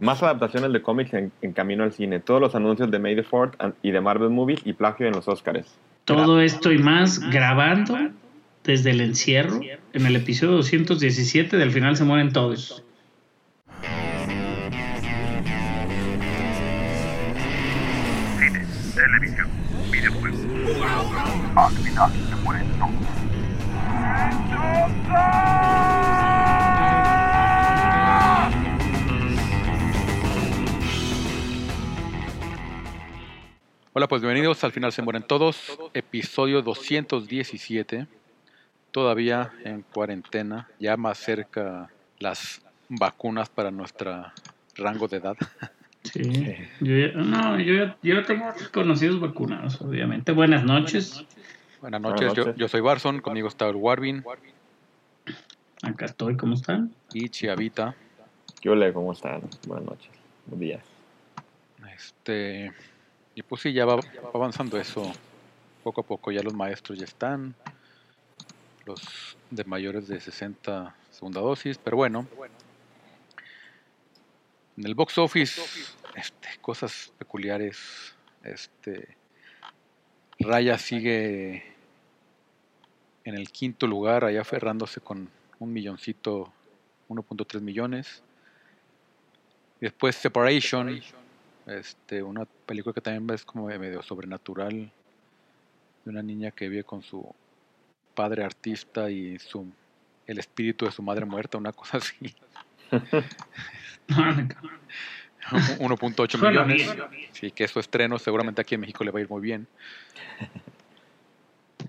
Más adaptaciones de cómics en, en camino al cine. Todos los anuncios de May the Fourth y de Marvel Movies y plagio en los Oscars. Todo esto y más grabando desde el encierro en el episodio 217 del final se mueren todos. Cine, televisión, videojuegos. Al final se mueren todos. Hola, pues bienvenidos al final se mueren todos, episodio 217, todavía en cuarentena, ya más cerca las vacunas para nuestro rango de edad. Sí, yo ya, no, yo ya, yo tengo conocidos vacunados, obviamente. Buenas noches, Buenas noches, Buenas yo, noches. yo soy Barson, conmigo está el Warvin acá estoy, ¿cómo están? y Chiavita. ¿Qué ole? ¿Cómo están? Buenas noches. Buenos días. Este, y pues sí, ya va, va avanzando eso poco a poco, ya los maestros ya están, los de mayores de 60 segunda dosis, pero bueno. En el box office, este, cosas peculiares. Este, Raya sigue en el quinto lugar, allá aferrándose con un milloncito, 1.3 millones. Después Separation, este, una película que también es como medio sobrenatural, de una niña que vive con su padre artista y su el espíritu de su madre muerta, una cosa así. 1.8 Suena millones. Sí, que su estreno seguramente aquí en México le va a ir muy bien.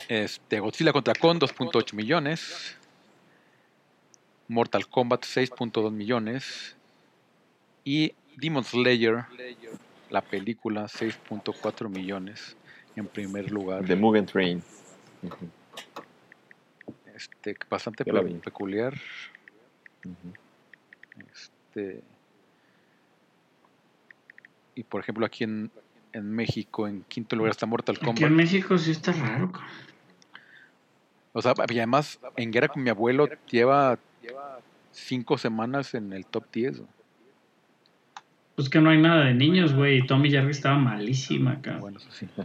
Este, Godzilla contra Kong, 2.8 millones. Mortal Kombat, 6.2 millones. Y Demon Slayer, la película, 6.4 millones en primer lugar. The Mugen Train. Este, bastante peculiar. Este, y por ejemplo, aquí en, en México, en quinto lugar está Mortal Aquí Kombat. en México sí está raro. O sea, y además, en Guerra con mi abuelo lleva cinco semanas en el top 10. Pues que no hay nada de niños, güey. y Tommy Jerry estaba malísima acá. Bueno, eso sí.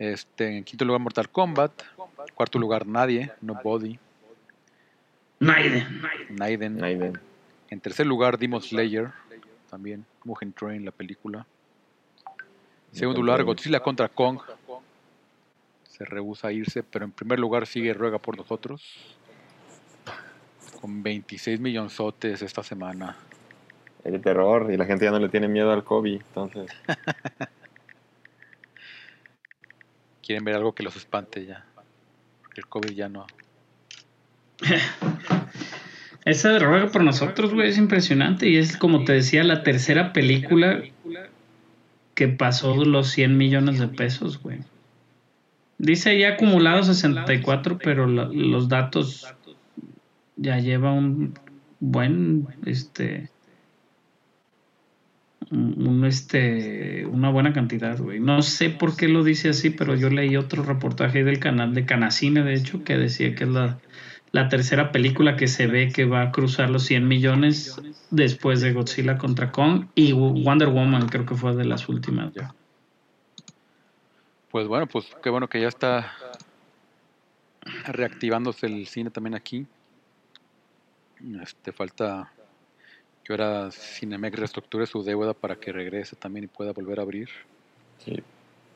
Este, en quinto lugar Mortal Kombat. Cuarto lugar Nadie, Nobody, Naide. Naiden. Ahí ven. En tercer lugar Demon Slayer, también Mugen Train, la película. Segundo lugar Godzilla contra Kong. Se rehúsa a irse, pero en primer lugar sigue Ruega por nosotros. Con 26 millonzotes esta semana. De terror y la gente ya no le tiene miedo al COVID. Entonces, Quieren ver algo que los espante ya. Porque el COVID ya no. Esa Ruega por nosotros, güey, es impresionante. Y es, como te decía, la tercera película que pasó los 100 millones de pesos, güey. Dice ahí acumulado 64, pero la- los datos ya lleva un buen, este, este, una buena cantidad, güey. No sé por qué lo dice así, pero yo leí otro reportaje del canal de Canacine, de hecho, que decía que es la, la tercera película que se ve que va a cruzar los 100 millones después de Godzilla contra Kong y Wonder Woman, creo que fue de las últimas. Ya. Pues bueno, pues qué bueno que ya está reactivándose el cine también aquí. Este falta que ahora Cinemex reestructure su deuda para que regrese también y pueda volver a abrir. sí.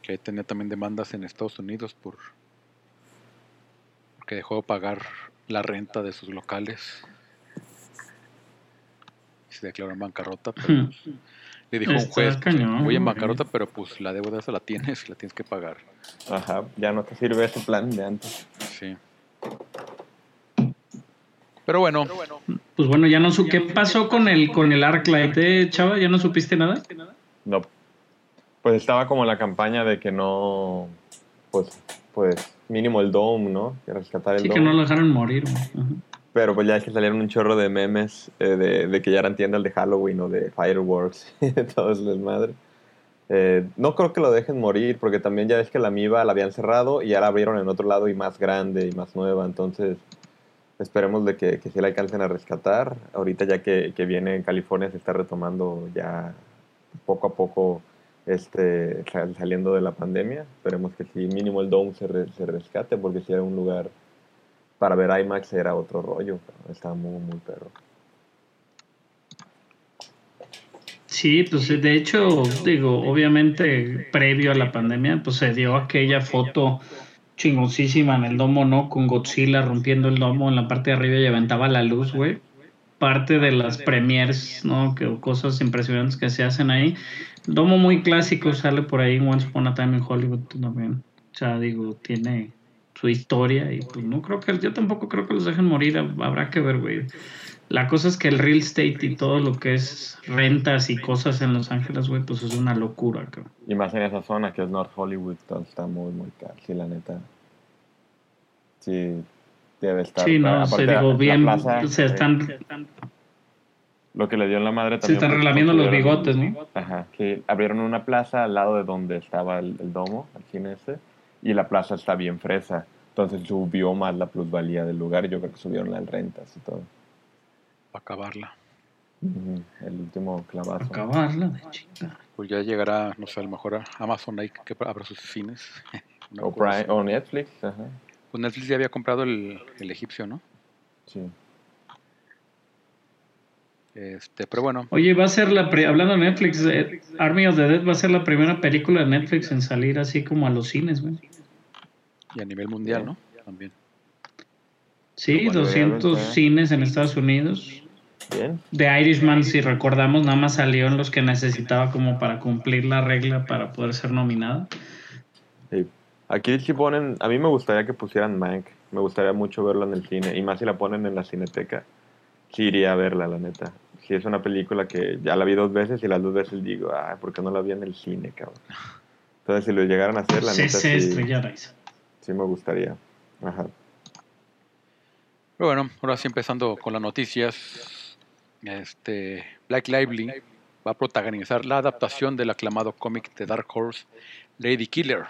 Que ahí tenía también demandas en Estados Unidos por porque dejó de pagar la renta de sus locales. Y se declaró en bancarrota, pero pues, le dijo un juez, cañón, voy en bancarrota, pero pues la deuda esa la tienes y la tienes que pagar. Ajá, ya no te sirve ese plan de antes. Sí. Pero bueno, Pues bueno, ya no su ¿qué pasó con el con el Arclight, eh, chava? ¿Ya no supiste nada? No. Pues estaba como la campaña de que no. Pues, pues mínimo el Dome, ¿no? Que rescatar el Sí, Dome. que no lo dejaron morir. Ajá. Pero pues ya es que salieron un chorro de memes eh, de, de que ya eran tiendas de Halloween o de Fireworks y de todo desmadre. Eh, no creo que lo dejen morir, porque también ya ves que la MIBA la habían cerrado y ya la abrieron en otro lado y más grande y más nueva. Entonces, esperemos de que, que sí la alcancen a rescatar. Ahorita ya que, que viene en California se está retomando ya poco a poco este, sal- saliendo de la pandemia. Esperemos que sí, mínimo el Dome se, re- se rescate, porque si era un lugar para ver IMAX era otro rollo. Estaba muy, muy perro. Sí, pues de hecho, digo, obviamente previo a la pandemia, pues se dio aquella foto chingosísima en el domo, ¿no? Con Godzilla rompiendo el domo en la parte de arriba y aventaba la luz, güey. Parte de las premiers, ¿no? Que cosas impresionantes que se hacen ahí. Domo muy clásico sale por ahí en Once Upon a Time in Hollywood también. O sea, digo, tiene su historia y pues no creo que, yo tampoco creo que los dejen morir, habrá que ver, güey. La cosa es que el real estate y todo lo que es rentas y cosas en Los Ángeles, güey, pues es una locura, cabrón. Y más en esa zona que es North Hollywood, está muy, muy caro. Sí, la neta. Sí, debe estar. Sí, no, se digo, la bien, plaza, se eh, están, Lo que le dio en la madre se también. están fue que relamiendo los bigotes, ¿no? Ajá, que abrieron una plaza al lado de donde estaba el, el domo, el cine ese, y la plaza está bien fresa. Entonces subió más la plusvalía del lugar y yo creo que subieron las rentas y todo. Para acabarla. El último clavazo. Acabarla de chingar. Pues ya llegará, no sé, a lo mejor a Amazon ahí que abra sus cines. O, Prime- o Netflix, ajá. Pues Netflix ya había comprado el, el egipcio, ¿no? Sí. Este, pero bueno, Oye, va a ser la, pri- hablando de Netflix, eh, Army of the Dead va a ser la primera película de Netflix en salir así como a los cines, güey. y a nivel mundial, ¿no? También. Sí, Como debería 200 de ser. cines en Estados Unidos. Bien. The Irishman, si recordamos, nada más salió en los que necesitaba como para cumplir la regla para poder ser nominada. Sí. Aquí sí ponen, a mí me gustaría que pusieran Mank, me gustaría mucho verlo en el cine, y más si la ponen en la cineteca, sí iría a verla, la neta. Sí es una película que ya la vi dos veces y las dos veces digo, ay, ¿por qué no la vi en el cine, cabrón? Entonces si lo llegaran a hacer, la Se neta se sí, esa. sí me gustaría. Ajá. Pero bueno, ahora sí empezando con las noticias. Este, Black Lively va a protagonizar la adaptación del aclamado cómic de Dark Horse, Lady Killer.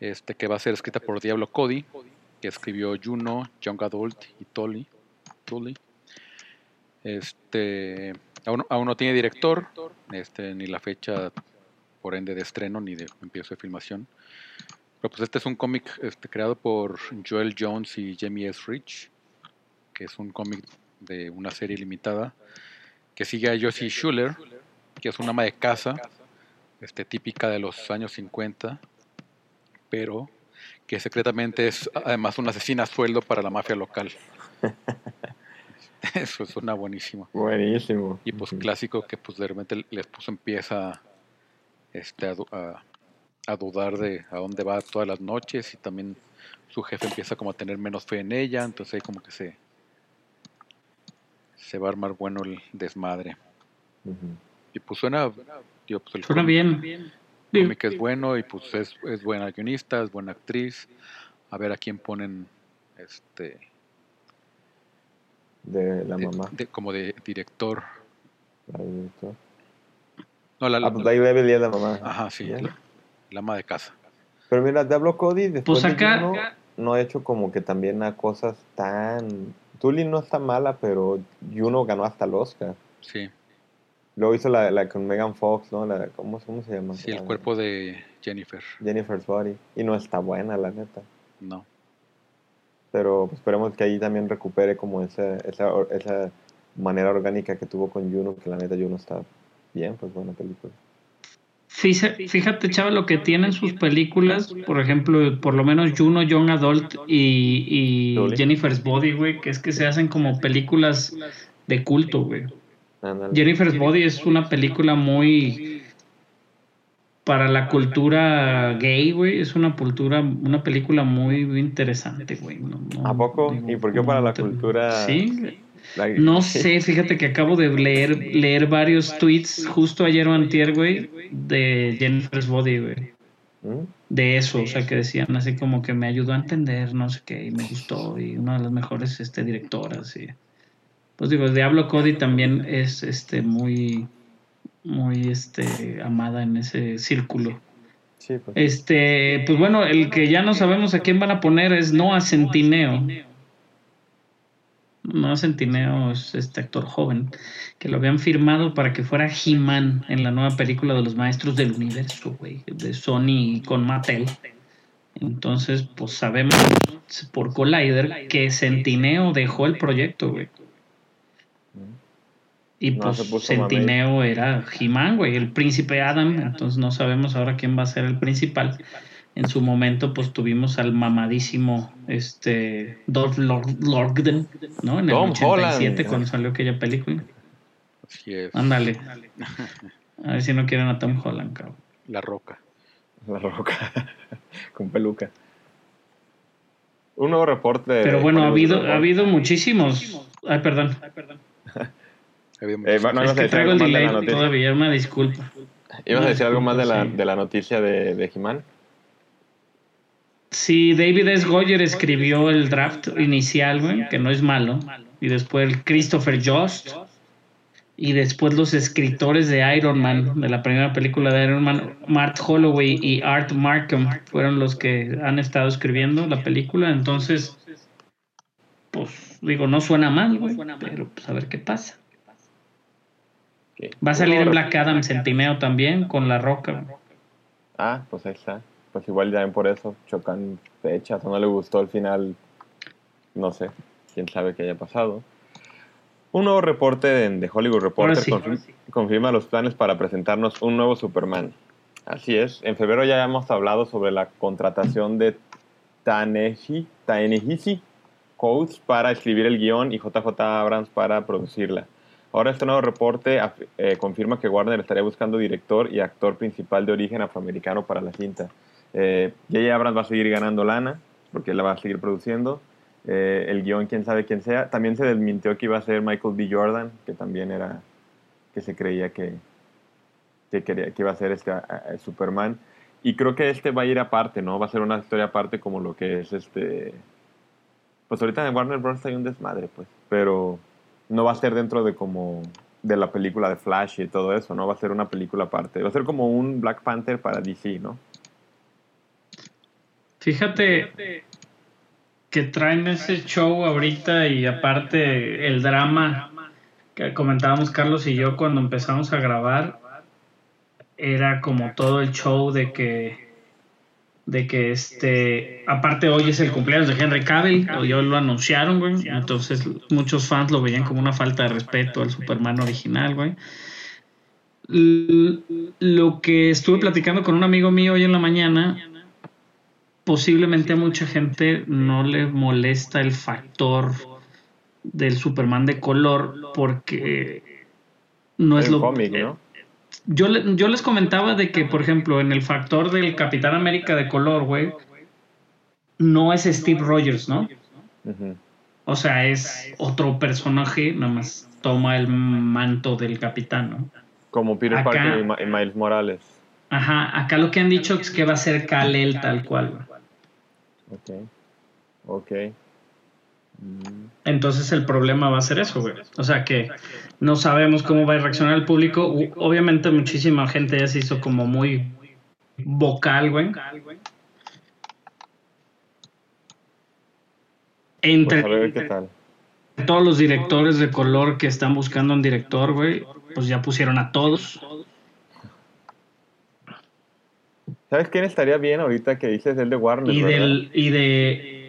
Este, que va a ser escrita por Diablo Cody, que escribió Juno, Young Adult y Tully. Tully. Este, aún, aún no tiene director, este, ni la fecha por ende de estreno ni de empiezo de filmación. Pero pues este es un cómic este, creado por Joel Jones y Jamie S. Rich, que es un cómic de una serie limitada que sigue a Josie Schuller, que es una ama de casa este, típica de los años 50, pero que secretamente es además una asesina a sueldo para la mafia local. Eso suena buenísimo. Buenísimo. Y pues clásico que pues de repente el esposo empieza este, a, a- a dudar de a dónde va todas las noches y también su jefe empieza como a tener menos fe en ella, entonces ahí como que se, se va a armar bueno el desmadre. Y pues suena, digo, pues el Suena cómic- bien. el cómic es bueno y pues es, es buena guionista, es buena actriz. A ver a quién ponen este De la de- mamá. de- como de director. la directora. No, la, Ah, pues ahí Beverly es la mamá. ajá, sí, la, la ama de casa. Pero mira, Diablo Cody después Pues de acá- Juno, no ha hecho como que también a cosas tan... Tully no está mala, pero Juno ganó hasta el Oscar. Sí, Luego hizo la, la con Megan Fox, ¿no? La, ¿cómo, ¿Cómo se llama? sí, el La- cuerpo de Jennifer. Jennifer's Body. Y no está buena, la neta. No. Pero esperemos que ahí también recupere como esa, esa, esa manera orgánica que tuvo con Juno, que la neta Juno está bien, pues buena película. Fíjate, fíjate, chava, lo que tienen sus películas, por ejemplo, por lo menos Juno, Young Adult y, y. Jennifer's Body, güey, que es que se hacen como películas de culto, güey. Jennifer's Body es una película muy para la cultura gay, güey, es una cultura, una película muy interesante, güey. No- no- ¿A poco? digo, ¿Y por qué para la te- cultura? Sí, La- no sé, fíjate que acabo de leer, leer varios tweets justo ayer o antier, güey, de Jennifer's Body, güey. ¿Mm? De eso, o sea, que decían así como que me ayudó a entender, no sé qué, y me gustó, y una de las mejores este, directoras, y pues digo, Diablo Cody también es este muy, muy este amada en ese círculo. Sí, pues. Este, pues bueno, el que ya no sabemos a quién van a poner es Noah Centineo. no Centineo es este actor joven, que lo habían firmado para que fuera He-Man en la nueva película de los maestros del universo, güey, de Sony con Mattel. Entonces, pues sabemos por Collider que Centineo dejó el proyecto, güey. Y No, pues Centineo era He-Man, güey, el príncipe Adam. Entonces no sabemos ahora quién va a ser el principal. En su momento, pues tuvimos al mamadísimo este Dolph Lord- Lundgren, ¿no? En el Tom 87 Holland. cuando salió aquella película. Así es. Ándale. A ver si no quieren a Tom Holland, cabrón. La roca. La roca. Con peluca. Un nuevo reporte. de Pero bueno, ha habido, ha habido muchísimos. Ay, perdón. Había Eh, no, es ibas a que decir traigo algo el más de la delay noticia. todavía, una disculpa. ¿Ibas a decir algo más de la, Sí. de la noticia de, de He-Man? Sí, David S. Goyer escribió el draft inicial, güey, que no es malo. Y después el Christopher Jost. Y después los escritores de Iron Man, de la primera película de Iron Man, Mark Holloway y Art Markham, fueron los que han estado escribiendo la película. Entonces, pues digo, no suena mal, güey, pero pues a ver qué pasa. Va a salir en Black Adam Centineo también, con La Roca. Ah, pues ahí está. Pues igual ya ven por eso chocan fechas o no le gustó el final. No sé, quién sabe qué haya pasado. Un nuevo reporte de, de Hollywood Reporter sí. confirma, confirma los planes para presentarnos un nuevo Superman. Así es, en febrero ya hemos hablado sobre la contratación de Taneji, Taenehisi Coates para escribir el guion y JJ Abrams para producirla. Ahora este nuevo reporte eh, confirma que Warner estaría buscando director y actor principal de origen afroamericano para la cinta. Eh, J.J. Abrams va a seguir ganando lana, porque él la va a seguir produciendo. Eh, el guion, quién sabe quién sea. También se desmintió que iba a ser Michael B. Jordan, que también era, que se creía que, que, quería, que iba a ser este Superman. Y creo que este va a ir aparte, ¿no? Va a ser una historia aparte como lo que es este... Pues ahorita en Warner Bros. hay un desmadre, pues. Pero no va a ser dentro de como de la película de Flash y todo eso, ¿no? Va a ser una película aparte. Va a ser como un Black Panther para DC, ¿no? Fíjate que traen ese show ahorita y aparte el drama que comentábamos Carlos y yo cuando empezamos a grabar era como todo el show de que de que este aparte hoy es el cumpleaños de Henry Cavill hoy lo anunciaron güey. Entonces muchos fans lo veían como una falta de respeto al Superman original güey. Lo que estuve platicando con un amigo mío hoy en la mañana posiblemente a mucha gente no le molesta el factor del Superman de color porque no es lo cómic, ¿no? Yo, yo les comentaba de que, por ejemplo, en el factor del Capitán América de color, güey, no es Steve Rogers, ¿no? O sea, es otro personaje, nada más toma el manto del capitán, ¿no? Como Peter Acá- Parker y, Ma- y Miles Morales. Ajá, acá lo que han dicho es que va a ser Kal-El tal cual. güey. Ok. Ok. Entonces el problema va a ser eso, güey. O sea que no sabemos cómo va a reaccionar el público. Obviamente muchísima gente ya se hizo como muy vocal, güey. Entre Pues a ver qué tal. todos los directores de color que están buscando un director, güey, pues ya pusieron a todos. ¿Sabes quién estaría bien ahorita que dices el de Warner? Y del y de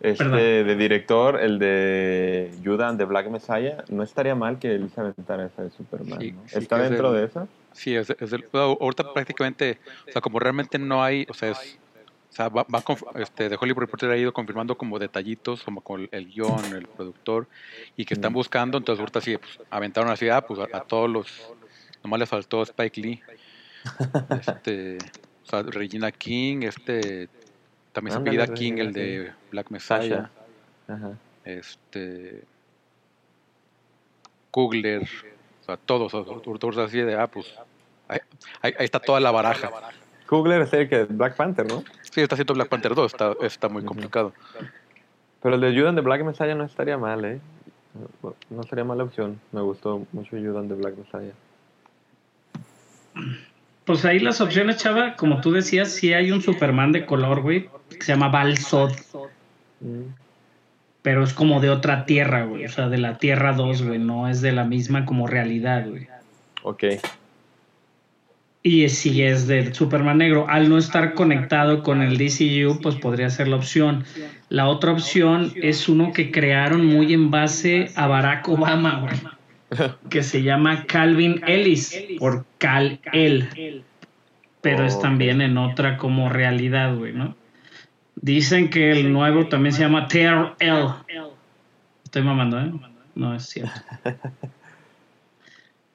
Este perdón. de director, el de Judah and the Black Messiah, no estaría mal que él se aventara esa de Superman. Sí, ¿no? sí, ¿Está es dentro el- de esa? Sí, es, es el- ahorita prácticamente, o sea, como realmente no hay, o sea, es, o sea, va, va conf- este, de Hollywood Reporter ha ido confirmando como detallitos, como con el, guion, el productor, y que están Mm. buscando, entonces ahorita sí, pues, aventaron así, ah, pues a, a todos los, nomás le faltó Spike Lee, este, o sea, Regina King, este, también se apellida King, el de. Black Messiah. Ajá. este, Kugler, o sea, todos, ahorita así de, ah, pues, ahí, está toda la baraja. Kugler es el que es Black Panther, ¿no? Sí, está haciendo Black Panther 2, está, está muy complicado. Pero el de Judah and the Black Messiah no estaría mal, ¿eh? No- sería mala opción. Me gustó mucho Judah and the Black Messiah. Pues ahí las opciones, chava, como tú decías, sí hay un Superman de color, güey, que se llama. Mm. pero es como de otra tierra, güey. O sea, de la Tierra 2, güey. No es de la misma como realidad, güey. Ok. Y si es del Superman negro, al no estar conectado con el DCU, pues podría ser la opción. La otra opción es uno que crearon muy en base a Barack Obama, güey. Que se llama Calvin Ellis, por Cal El. Pero es también en otra como realidad, güey, ¿no? Dicen que el nuevo también se llama TRL. Estoy mamando, ¿eh? No es cierto.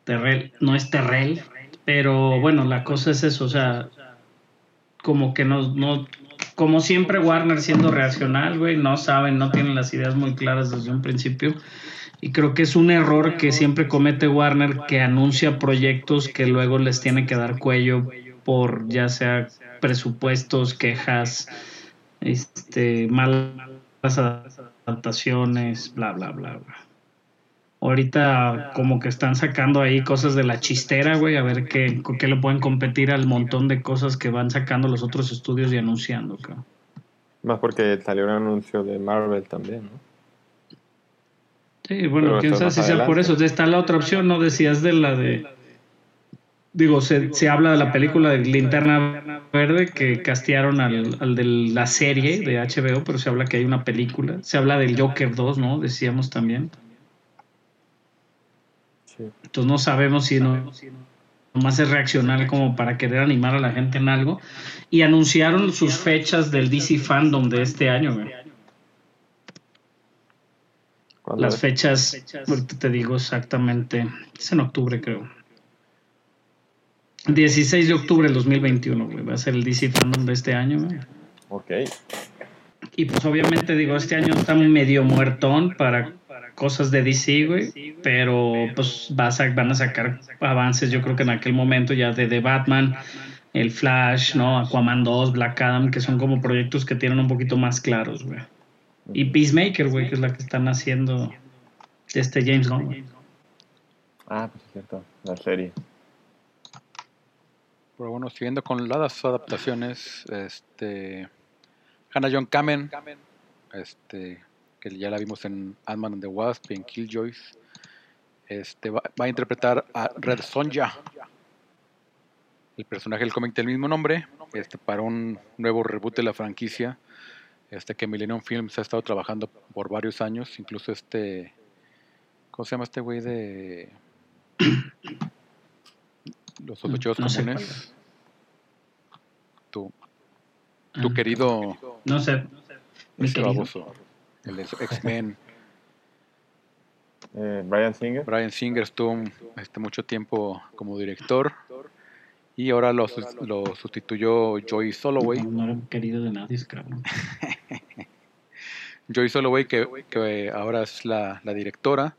Terrell, no es Terrell, pero bueno, la cosa es eso, o sea, como que no, no, como siempre Warner siendo reaccional, güey, no saben, no tienen las ideas muy claras desde un principio. Y creo que es un error que siempre comete Warner que anuncia proyectos que luego les tiene que dar cuello por ya sea presupuestos, quejas, este, malas adaptaciones, bla, bla, bla, bla. Ahorita como que están sacando ahí cosas de la chistera, güey, a ver qué, con qué le pueden competir al montón de cosas que van sacando los otros estudios y anunciando, cabrón. Más porque salió un anuncio de Marvel también, ¿no? Sí, bueno, quién sabe si sea por eso. Está la otra opción, ¿no? Decías de la de... Digo, se, se habla de la película de Linterna Verde que castearon al, al de la serie de HBO, pero se habla que hay una película. Se habla del Joker 2, ¿no? Decíamos también. Entonces no sabemos si no, nomás es reaccionar como para querer animar a la gente en algo. Y anunciaron sus fechas del DC Fandom de este año, güey. ¿Cuándo Las fechas, ahorita te digo exactamente, es en octubre creo. 16 de octubre del 2021, güey, va a ser el DC Fandom de este año, güey. Ok. Y pues obviamente digo, este año está medio muertón para cosas de DC, güey, pero pues va a van a sacar avances, yo creo que en aquel momento ya de, de Batman, el Flash, ¿no? Aquaman 2, Black Adam, que son como proyectos que tienen un poquito más claros, güey. Y Peacemaker, güey, que es la que están haciendo este James Gunn. Ah, pues es cierto. La serie. Pero bueno, siguiendo con las adaptaciones, este Hannah John Kamen, este, que ya la vimos en Ant-Man and the Wasp y en Killjoys, este, va, va a interpretar a Red Sonja, el personaje del cómic del mismo nombre, este, para un nuevo reboot de la franquicia, este que Millennium Films ha estado trabajando por varios años, incluso este, ¿cómo se llama este güey de los sospechosos No sé comunes? Tu, Ah, tu querido No sé. Mi querido. baboso, el de X-Men, Eh, Brian Singer. Brian Singer estuvo este, mucho tiempo como director y ahora lo, lo sustituyó Joy Soloway. No, no era querido de nadie, ese cabrón. Joy Soloway, que, que ahora es la, la directora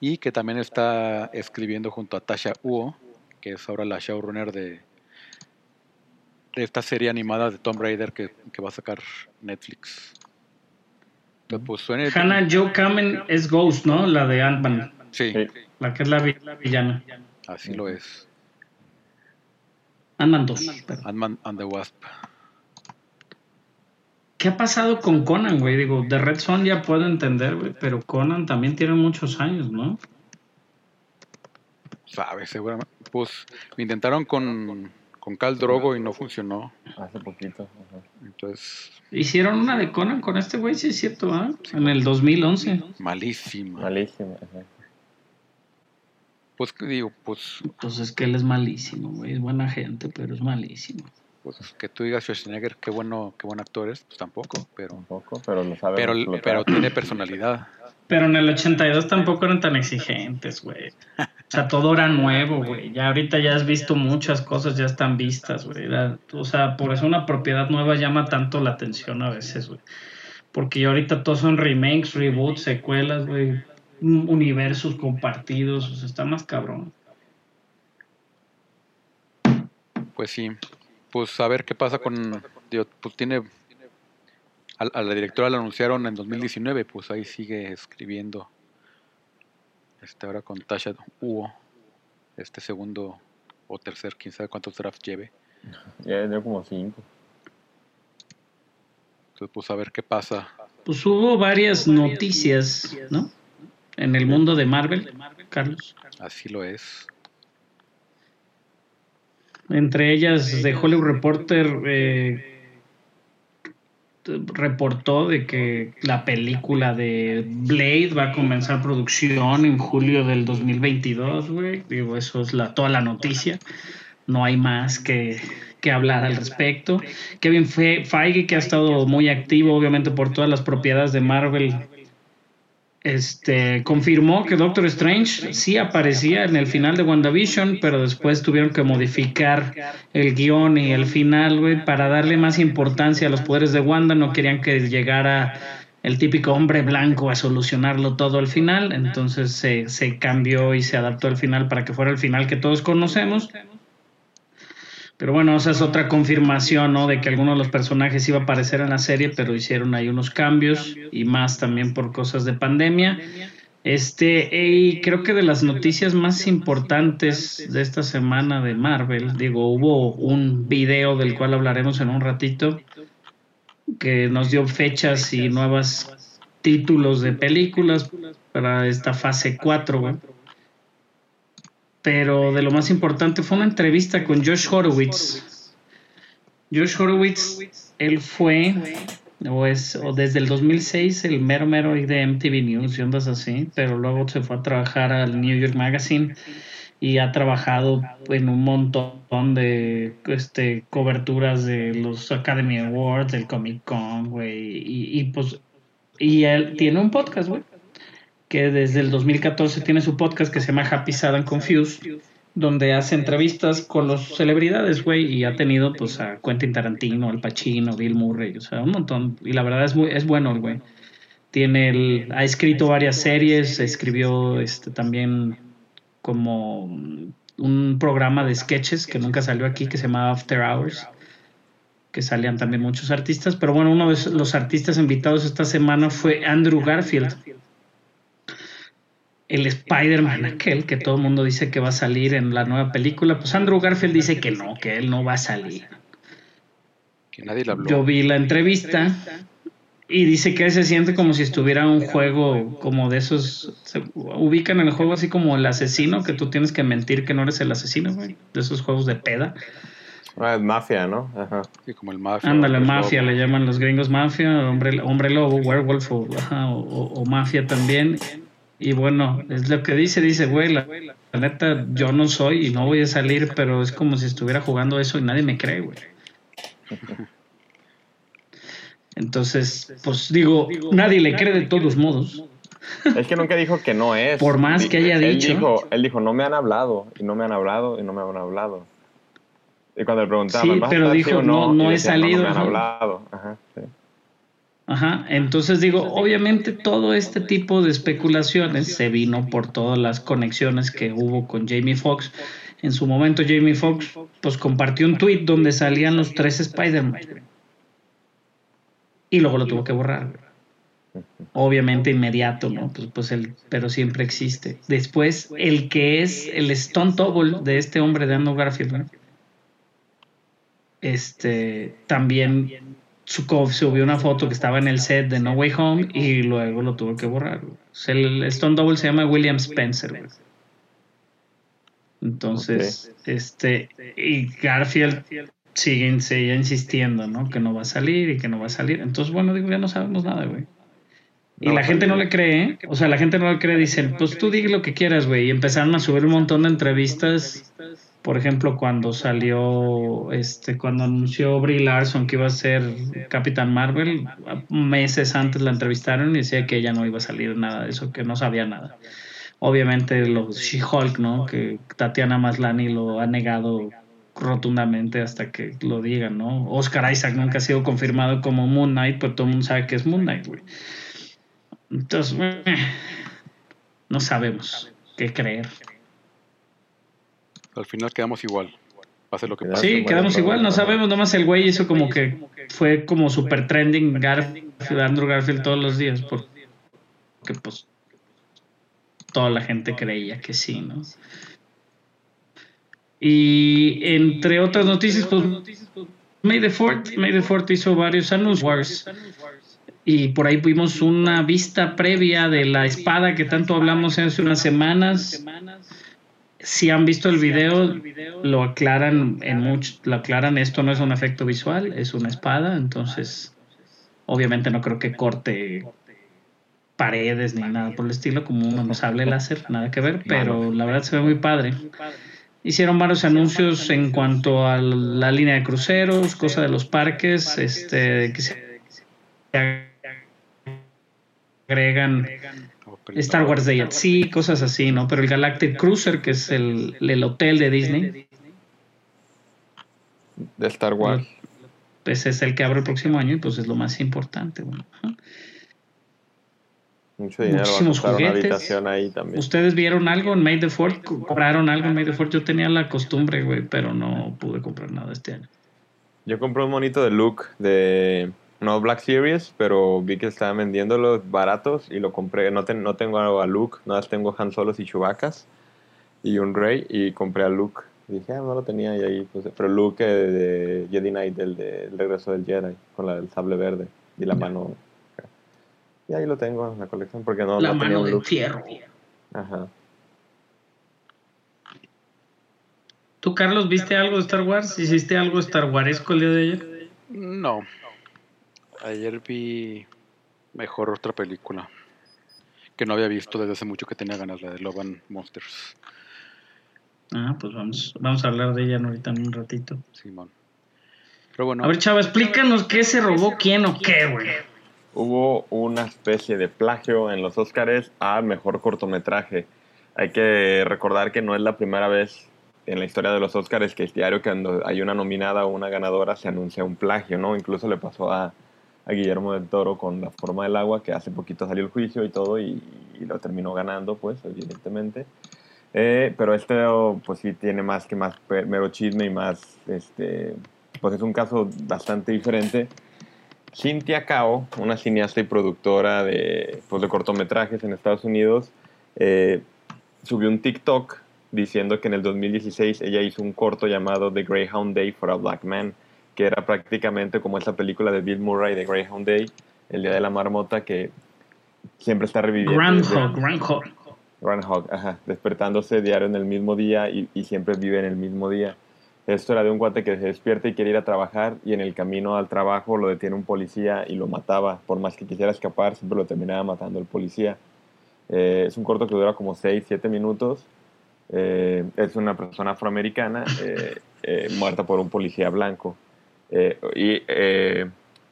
y que también está escribiendo junto a Tasha Uo, que es ahora la showrunner de, de esta serie animada de Tomb Raider que, que va a sacar Netflix. Entonces, pues suena. Hannah Joe Kamen es Ghost, ¿no? La de Ant-Man. Sí, Sí. La que es la, vi- la villana. así lo es. Ant-Man 2. perdón. Ant-Man and the Wasp. ¿Qué ha pasado con Conan, güey? Digo, de Red Son ya puedo entender, güey, pero Conan también tiene muchos años, ¿no? Sabe, seguramente. Pues lo intentaron con, con Cal Drogo y no funcionó. Hace poquito. ajá. Entonces, Hicieron una de Conan con este güey, sí es cierto, ¿ah? En el 2011. malísima. Malísimo. ajá. Pues que digo, pues, Entonces que él es malísimo, güey. Es buena gente, pero es malísimo. pues que tú digas Schwarzenegger, qué bueno, qué buen actor es, pues tampoco, pero, Tampoco, pero lo sabe. pero, explotar. pero tiene personalidad. Pero en el 82 tampoco eran tan exigentes, güey. O sea, todo era nuevo, güey. Ya ahorita ya has visto muchas cosas, ya están vistas, güey. O sea, por eso una propiedad nueva llama tanto la atención a veces, güey. Porque ya ahorita todos son remakes, reboots, secuelas, güey. Un- Universos compartidos, o sea, está más cabrón. Pues sí, pues a ver qué pasa con, digo, pues tiene, a, a la directora la anunciaron en 2019, pues ahí sigue escribiendo, este ahora con Tasha Uo, este segundo o tercer, quién sabe cuántos drafts lleve, Ya dio como cinco. entonces pues a ver qué pasa Pues hubo varias noticias, ¿no? En el mundo de Marvel, Carlos. Así lo es. Entre ellas, The Hollywood Reporter eh, reportó de que la película de Blade va a comenzar producción en julio del 2022, güey. Digo, eso es la, toda la noticia. No hay más que, que hablar al respecto. Kevin Feige, que ha estado muy activo, obviamente, por todas las propiedades de Marvel, este, confirmó que Doctor Strange sí aparecía en el final de WandaVision, pero después tuvieron que modificar el guion y el final, güey, para darle más importancia a los poderes de Wanda. No querían que llegara el típico hombre blanco a solucionarlo todo al final, entonces se, se cambió y se adaptó al final para que fuera el final que todos conocemos. Pero bueno, esa es otra confirmación, ¿no? De que alguno de los personajes iba a aparecer en la serie, pero hicieron ahí unos cambios y más también por cosas de pandemia. Este, y creo que de las noticias más importantes de esta semana de Marvel, digo, hubo un video del cual hablaremos en un ratito, que nos dio fechas y nuevos títulos de películas para esta fase 4, güey pero de lo más importante fue una entrevista con Josh Horowitz. Josh Horowitz, él fue, o es, o desde el 2006, el mero mero de MTV News y ondas así, pero luego se fue a trabajar al New York Magazine y ha trabajado en un montón de este, coberturas de los Academy Awards, del Comic Con, güey, y, y pues, y él tiene un podcast, güey que desde el 2014 tiene su podcast que se llama Happy Sad and Confused, donde hace entrevistas con los celebridades, güey, y ha tenido pues a Quentin Tarantino, Al Pacino, Bill Murray, o sea, un montón. Y la verdad es muy es bueno el güey. Tiene el, ha escrito varias series, escribió este también como un programa de sketches que nunca salió aquí que se llama After Hours que salían también muchos artistas, pero bueno, uno de los artistas invitados esta semana fue Andrew Garfield, el Spider-Man aquel que todo el mundo dice que va a salir en la nueva película, pues Andrew Garfield dice que no, que él no va a salir. Que nadie le habló. Yo vi la entrevista y dice que se siente como si estuviera un juego como de esos, se ubican en el juego así como el asesino, que tú tienes que mentir que no eres el asesino, güey, de esos juegos de peda. Ah, es mafia, ¿no? Ajá. Sí, como el mafia. Ándale, mafia, le llaman los gringos mafia, hombre, hombre lobo, werewolf o, o mafia también. Y bueno, es lo que dice, dice, güey, la, neta, yo no soy y no voy a salir, pero es como si estuviera jugando eso y nadie me cree, güey. Entonces, pues digo, nadie le cree de todos modos. Es que nunca dijo que no es. Por más que haya él dicho. Dijo, él dijo, no me han hablado, y no me han hablado, y no me han hablado. Y cuando le preguntaban, Sí, ¿vas a pero dijo, sí o no, no he decía, salido, No, me han hablado. Ajá, sí. Ajá, entonces digo, obviamente todo este tipo de especulaciones se vino por todas las conexiones que hubo con Jamie Foxx. En su momento Jamie Foxx pues compartió un tweet donde salían los tres Spider-Man. Y luego lo tuvo que borrar. Obviamente inmediato, ¿no? Pues, pues el, pero siempre existe. Después, el que es el Stone Double de este hombre de Andrew Garfield, ¿no? Este también subió una foto que estaba en el set de No Way Home y luego lo tuvo que borrar. el Stone Double se llama William Spencer. güey. Entonces, este, y Garfield sigue, sigue insistiendo, ¿no? Que no va a salir y que no va a salir. Entonces, bueno, digo, ya no sabemos nada, güey. Y No, la gente no le cree, ¿eh? O sea, la gente no le cree, dicen, pues tú di lo que quieras, güey. Y empezaron a subir un montón de entrevistas. Por ejemplo, cuando salió, este, cuando anunció Brie Larson que iba a ser Capitán Marvel, meses antes la entrevistaron y decía que ella no iba a salir nada de eso, que no sabía nada. Obviamente los She-Hulk, ¿no? Que Tatiana Maslany lo ha negado rotundamente hasta que lo digan, ¿no? Oscar Isaac nunca ha sido confirmado como Moon Knight, pero todo el mundo sabe que es Moon Knight, güey. Entonces, eh, no sabemos qué creer. Al final quedamos igual. Pase lo que pase. Sí, quedamos igual, no sabemos, nomás el güey hizo como que fue como super trending Garfield, Andrew Garfield todos los días, porque pues toda la gente creía que sí, ¿no? Y entre otras noticias, pues May the Fourth, May the Fourth hizo varios anuncios. y por ahí vimos una vista previa de la espada que tanto hablamos hace unas semanas. Si han visto el video, lo aclaran en mucho, lo aclaran, esto no es un efecto visual, es una espada, entonces obviamente no creo que corte paredes ni nada por el estilo, como un sable láser, nada que ver, pero la verdad se ve muy padre. Hicieron varios anuncios en cuanto a la línea de cruceros, cosa de los parques, este, que se agregan Star Wars Day at Sea, cosas así, ¿no? Pero el Galactic Cruiser, que es el, el hotel de Disney. De Star Wars. Pues es el que abre el próximo año y pues es lo más importante. Bueno. Mucho dinero Muchísimos una juguetes. habitación ahí también. ¿Ustedes vieron algo en May the Fourth? ¿Compraron algo en May the Fourth? Yo tenía la costumbre, güey, pero no pude comprar nada este año. Yo compré un monito de Luke de no Black Series, pero vi que estaban vendiéndolos baratos y lo compré. No, ten- no tengo a Luke, nada más tengo Han Solos y Chewbacca's y un Rey y compré a Luke. Dije, ah, no lo tenía y ahí puse. Pero Luke eh, de Jedi Knight, del de El regreso del Jedi, con la, el sable verde y la mano. Y ahí lo tengo en la colección porque no, la no mano de fierro. Ajá. ¿Tú, Carlos, viste algo de Star Wars? ¿Hiciste algo Star Waresco el día de ayer? No. Ayer vi mejor otra película que no había visto desde hace mucho que tenía ganas, la de Love and Monsters. Ah, pues vamos, vamos a hablar de ella ahorita en un ratito. Simón. Pero bueno, A ver, chava, explícanos qué se robó quién o qué, güey. Hubo una especie de plagio en los Oscars a mejor cortometraje. Hay que recordar que no es la primera vez en la historia de los Oscars que es diario que cuando hay una nominada o una ganadora se anuncia un plagio, ¿no? Incluso le pasó a, a Guillermo del Toro con La forma del agua, que hace poquito salió el juicio y todo y, lo terminó ganando, pues, evidentemente. Eh, pero este, pues sí, tiene más que más mero chisme y más, este, pues es un caso bastante diferente. Cynthia Cao, una cineasta y productora de, pues, de cortometrajes en Estados Unidos, eh, subió un TikTok diciendo que en el 2016 ella hizo un corto llamado The Greyhound Day for a Black Man, que era prácticamente como esa película de Bill Murray de Greyhound Day, el Día de la Marmota, que siempre está reviviendo. Groundhog, Groundhog. Groundhog, ajá, despertándose diario en el mismo día y, y siempre vive en el mismo día. Esto era de un cuate que se despierta y quiere ir a trabajar y en el camino al trabajo lo detiene un policía y lo mataba. Por más que quisiera escapar, siempre lo terminaba matando el policía. Eh, es un corto que dura como 6, 7 minutos. Eh, es una persona afroamericana eh, eh, muerta por un policía blanco. Eh, y eh,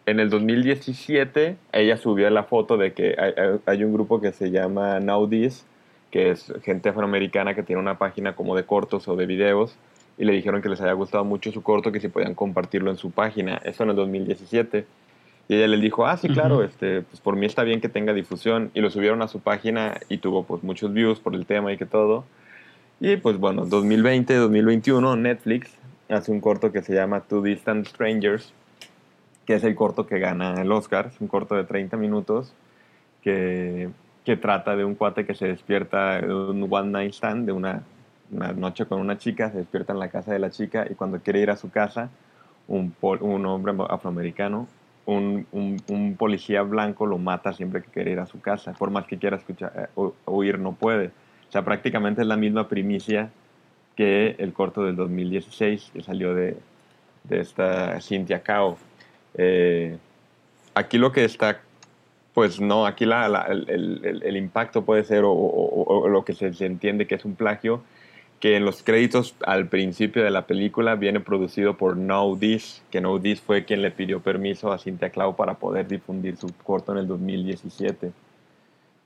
en el 2017 ella subió la foto de que hay, hay- un grupo que se llama This, que es gente afroamericana que tiene una página como de cortos o de videos, y le dijeron que les había gustado mucho su corto, que si podían compartirlo en su página. Eso en el 2017. Y ella les dijo, ah, sí, claro, Ujú. este, pues por mí está bien que tenga difusión. Y lo subieron a su página y tuvo pues muchos views por el tema y que todo. Y pues bueno, 2020, 2021, Netflix hace un corto que se llama Two Distant Strangers, que es el corto que gana el Oscar. Es un corto de 30 minutos que, que trata de un cuate que se despierta de un one night stand, de una, una noche con una chica, se despierta en la casa de la chica y cuando quiere ir a su casa, un, un hombre afroamericano, un, un- un policía blanco lo mata siempre que quiere ir a su casa, por más que quiera escuchar, eh, o- oír no puede. O sea, prácticamente es la misma primicia que el corto del 2016 que salió de, de esta Cynthia Cao. Eh, aquí lo que está, pues no, aquí la, la- el, el- el- impacto puede ser, o, o- o- lo que se, se entiende que es un plagio, que en los créditos al principio de la película viene producido por No This, que No This fue quien le pidió permiso a Cynthia Clau para poder difundir su corto en el 2017.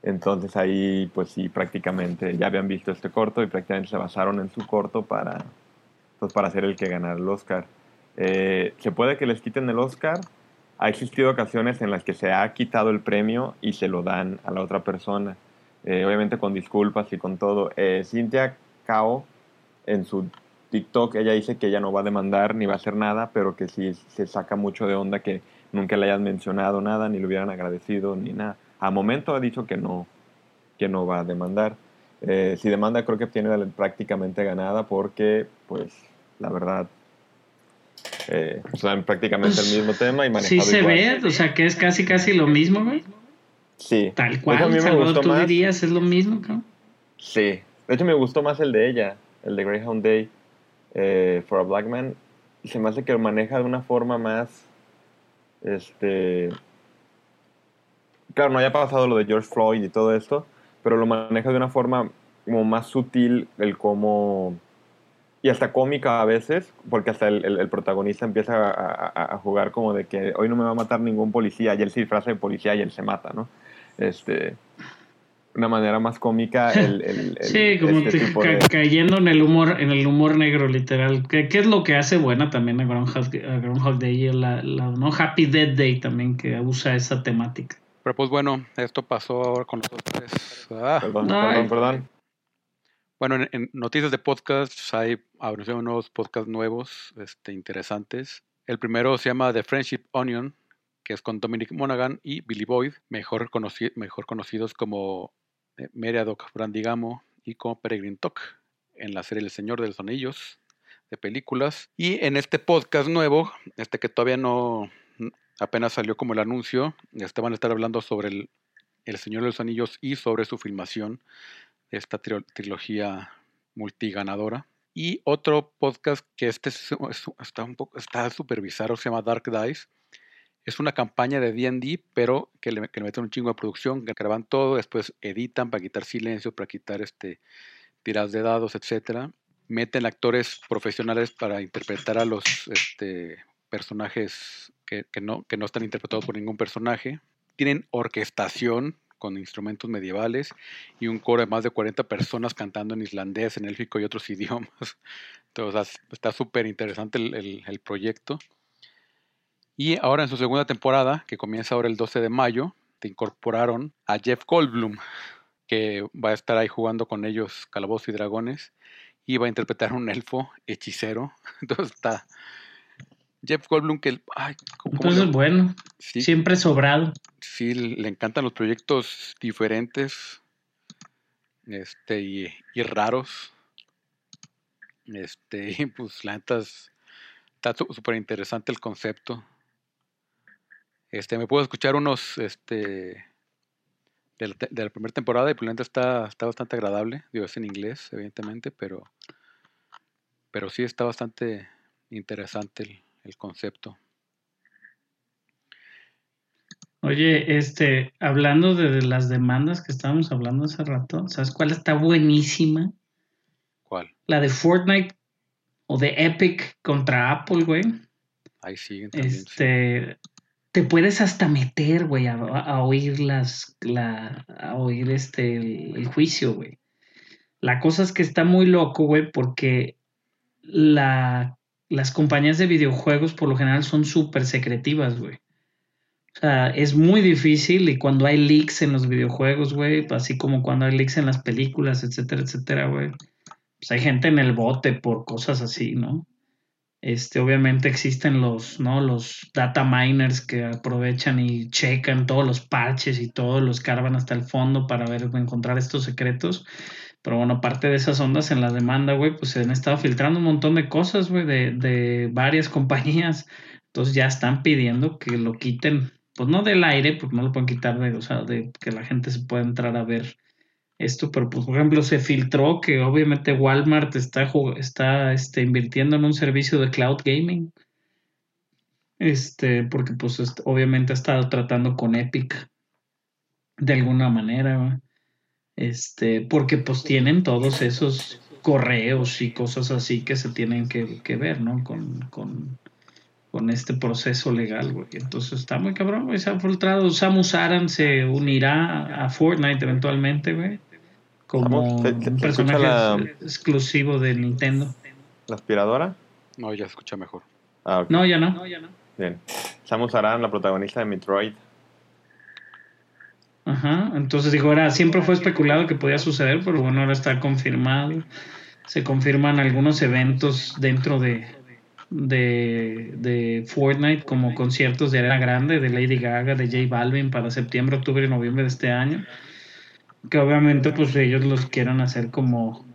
Entonces ahí, pues sí, prácticamente ya habían visto este corto y prácticamente se basaron en su corto para, pues, para ser el que ganara el Oscar. Eh, se puede que les quiten el Oscar. Ha existido ocasiones en las que se ha quitado el premio y se lo dan a la otra persona. Eh, obviamente con disculpas y con todo. Eh, Cynthia Cao, en su TikTok, ella dice que ella no va a demandar ni va a hacer nada, pero que sí se saca mucho de onda que nunca le hayan mencionado nada, ni le hubieran agradecido, ni nada. A momento ha dicho que no, que no va a demandar. Eh, si demanda creo que tiene prácticamente ganada porque, pues, la verdad, Eh, son prácticamente Pues, el mismo tema y Sí manejado se igual. ve, o sea, que es casi casi lo mismo, güey. Sí. Tal cual, a mí me Salvador, gustó tú más. dirías, es lo mismo, cabrón. Sí. De hecho, me gustó más el de ella, el de Greyhound Day eh, for a Black Man. Se me hace que lo maneja de una forma más. Este. Claro, no haya pasado lo de George Floyd y todo esto, pero lo maneja de una forma como más sutil, el cómo. Y hasta cómica a veces, porque hasta el, el- el protagonista empieza a, a- a jugar como de que hoy no me va a matar ningún policía, y él se disfraza de policía y él se mata, ¿no? Este. Una manera más cómica, el. el- el- Sí, como este te- tipo ca- de- cayendo en el humor, en el humor negro, literal. ¿Qué, qué es lo que hace buena también a Groundhog, a Groundhog Day? La, la- ¿no? Happy Dead Day también, que usa esa temática. Pero pues bueno, esto pasó ahora con los tres. Ah. Perdón, Ay. perdón, perdón. Bueno, en, en noticias de podcasts hay anunciaron nuevos podcasts nuevos, este, interesantes. El primero se llama The Friendship Onion, que es con Dominic Monaghan y Billy Boyd, mejor, conoci- mejor conocidos como eh, Meriadoc Brandigamo y como Peregrine Talk, en la serie El Señor de los Anillos de películas. Y en este podcast nuevo, este que todavía no apenas salió como el anuncio, van a estar hablando sobre el, el Señor de los Anillos y sobre su filmación esta trio- trilogía multiganadora. Y otro podcast que este es- es- está un poco bizarro, se llama Dark Dice. Es una campaña de D&D, pero que le, que le meten un chingo de producción, que graban todo, después editan para quitar silencio, para quitar este tiras de dados, etcétera. Meten actores profesionales para interpretar a los este, personajes que, no, están interpretados por ningún personaje. Tienen orquestación con instrumentos medievales y un coro de más de 40 personas cantando en islandés, en élfico y otros idiomas. Entonces está súper interesante el, proyecto. Y ahora en su segunda temporada, que comienza ahora el 12 de mayo, te incorporaron a Jeff Goldblum, que va a estar ahí jugando con ellos Calabozos y Dragones y va a interpretar un elfo hechicero. Entonces está Jeff Goldblum que... Ay, ¿cómo- cómo le- Entonces, bueno, sí, siempre sobrado. sí, le encantan los proyectos diferentes este, y, y raros. Este, pues la neta es- está súper interesante el concepto. Este, me puedo escuchar unos este, de, la, te- de la primera temporada y pues la neta está, está bastante agradable. Digo, es en inglés, evidentemente, pero, pero sí está bastante interesante el, el concepto. Oye, este, hablando de las demandas que estábamos hablando hace rato, ¿sabes cuál está buenísima? ¿Cuál? La de Fortnite o de Epic contra Apple, güey. Ahí siguen también. sí. Este, te puedes hasta meter, güey, a, a oír las, la, a oír este, el, el juicio, güey. La cosa es que está muy loco, güey, porque la, las compañías de videojuegos por lo general son súper secretivas, güey. O sea, es muy difícil y cuando hay leaks en los videojuegos, güey, así como cuando hay leaks en las películas, etcétera, etcétera, güey, pues hay gente en el bote por cosas así, ¿no? Este, obviamente existen los, ¿no? Los data miners que aprovechan y checan todos los parches y todo, los carvan hasta el fondo para ver, encontrar estos secretos. Pero bueno, aparte de esas ondas en la demanda, güey, pues se han estado filtrando un montón de cosas, güey, de, de varias compañías. Entonces ya están pidiendo que lo quiten, pues no del aire, porque no lo pueden quitar de, o sea, de que la gente se pueda entrar a ver esto, pero pues, por ejemplo se filtró que obviamente Walmart está, está este, invirtiendo en un servicio de cloud gaming. Este, porque pues obviamente ha estado tratando con Epic de alguna manera, güey. Este, porque pues tienen todos esos correos y cosas así que se tienen que, que ver, ¿no? Con, con, con este proceso legal, güey. Entonces está muy cabrón, güey. Se ha filtrado. Samus Aran se unirá a Fortnite eventualmente, güey. Como Samus, ¿se- se- un se escucha personaje la- exclusivo de Nintendo. ¿La aspiradora? No, ya se escucha mejor. Ah, ok. No, ya no. Bien. Samus Aran, la protagonista de Metroid. Ajá. Entonces dijo, era, siempre fue especulado que podía suceder, pero bueno, ahora está confirmado. Se confirman algunos eventos dentro de, de, de Fortnite, como conciertos de Arena Grande, de Lady Gaga, de J Balvin para septiembre, octubre y noviembre de este año. Que obviamente pues ellos los quieran hacer como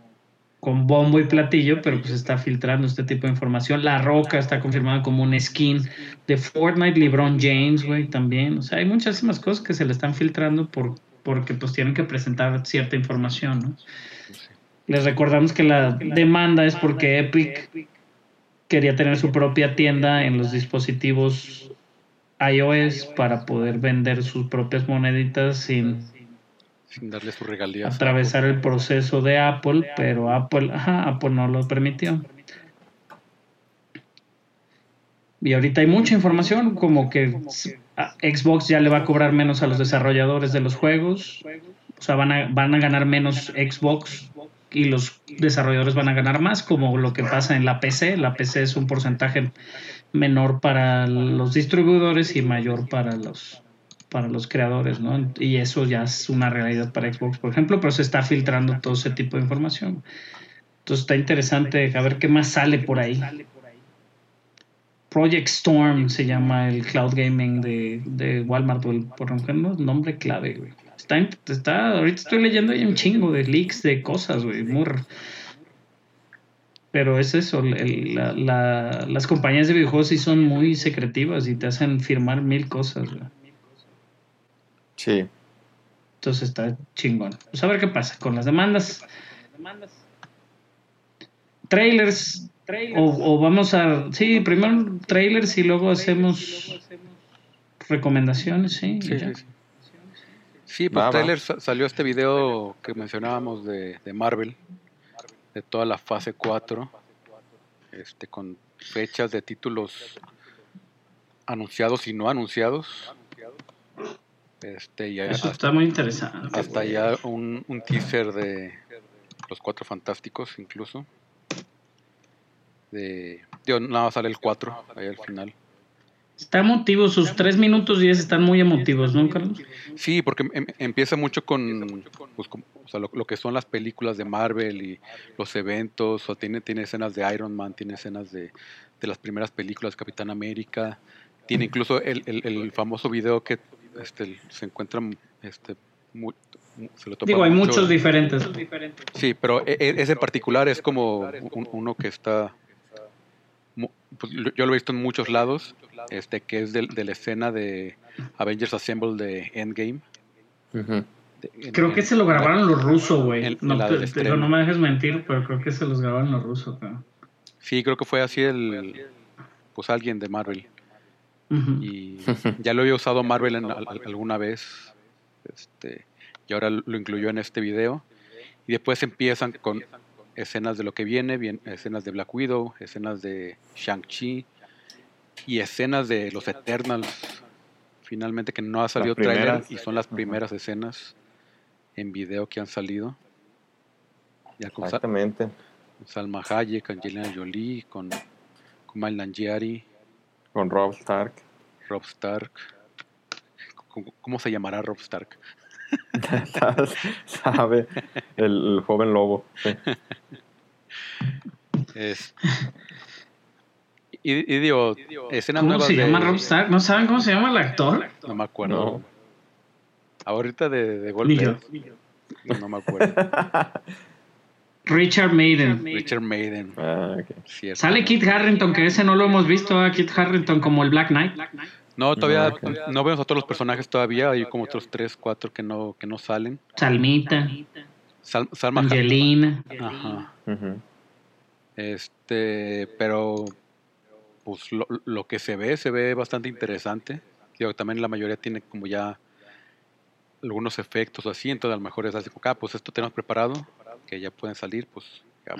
con bombo y platillo, pero pues está filtrando este tipo de información. La Roca está confirmada como un skin de Fortnite, LeBron James, güey, también. O sea, hay muchísimas cosas que se le están filtrando por, porque pues tienen que presentar cierta información, ¿no? Les recordamos que la demanda es porque Epic quería tener su propia tienda en los dispositivos iOS para poder vender sus propias moneditas sin sin darle sus regalías. atravesar el proceso de Apple, pero Apple, Apple no lo permitió. Y ahorita hay mucha información, como que Xbox ya le va a cobrar menos a los desarrolladores de los juegos, o sea, van a, van a ganar menos Xbox y los desarrolladores van a ganar más, como lo que pasa en la PC. La PC es un porcentaje menor para los distribuidores y mayor para los para los creadores, ¿no? Y eso ya es una realidad para Xbox, por ejemplo, pero se está filtrando todo ese tipo de información. Entonces está interesante a ver qué más sale por ahí. Project Storm se llama el cloud gaming de, de Walmart, por ejemplo, nombre clave, güey. Está, está, ahorita estoy leyendo ahí un chingo de leaks de cosas, güey. Pero es eso, el- la- las compañías de videojuegos sí son muy secretivas y te hacen firmar mil cosas, güey. Sí. Entonces está chingón. Pues a ver qué pasa con las demandas. Trailers. O, o vamos a. Sí, primero trailers y luego hacemos recomendaciones, sí. Sí, sí, sí. Sí, pues Va, va. trailer sa- salió este video que mencionábamos de, de Marvel, de toda la fase 4, este, con fechas de títulos anunciados y no anunciados. Este, y Eso hasta, está muy interesante. hasta ya un, un teaser de los Cuatro Fantásticos incluso. De, nada más sale el 4 ahí al final. Está emotivo, sus 3 minutos 10 están muy emotivos, ¿no, Carlos? Sí, porque em- empieza mucho con, pues, con- o sea, lo, lo que son las películas de Marvel y los eventos, o tiene, tiene escenas de Iron Man, tiene escenas de, de las primeras películas de Capitán América, tiene incluso el, el- el famoso video que este, se encuentran, este, se lo Digo, hay mucho. muchos diferentes. Sí, pero e- e- ese en particular es como un- uno que está, pues, yo lo he visto en muchos lados, este que es del- de, la escena de Avengers Assemble de Endgame. De- en- Creo que en- se lo grabaron los rusos, güey. No, no me dejes mentir, pero creo que se los grabaron los rusos. Sí, creo que fue así el, pues alguien de Marvel. Y ya lo había usado Marvel en al- al- alguna vez, este, y ahora lo incluyó en este video. Y después empiezan con escenas de lo que viene, bien, escenas de Black Widow, escenas de Shang-Chi y escenas de los Eternals. Finalmente que no ha salido trailer y son las primeras escenas en video que han salido. Ya con, Exactamente. con Salma Hayek, Angelina Jolie, con Kumail Nanjiani, Con Rob Stark. Rob Stark. ¿Cómo, cómo se llamará Rob Stark? Sabe. El, el joven lobo. Sí. Es, y, y digo, escenas ¿Cómo se de- llama Rob Stark? ¿No saben cómo se llama el actor? No me acuerdo. No. Ahorita de, de Ni golpe. yo. No, no me acuerdo. Richard Maiden. Richard Maiden. Ah, cierto. Sale Kit Harrington, que ese no lo hemos visto a Kit Harrington como el Black Knight. No, todavía No, vemos a todos los personajes todavía. Hay como otros tres, cuatro que no, que no salen. Salmita, Sal- Salma Hayek. Angelina. Ajá. Este, pero pues lo, lo que se ve, se ve bastante interesante. Digo, también la mayoría tiene como ya algunos efectos así, entonces a lo mejor es así como, ah, pues esto tenemos preparado, que ya pueden salir, pues ya.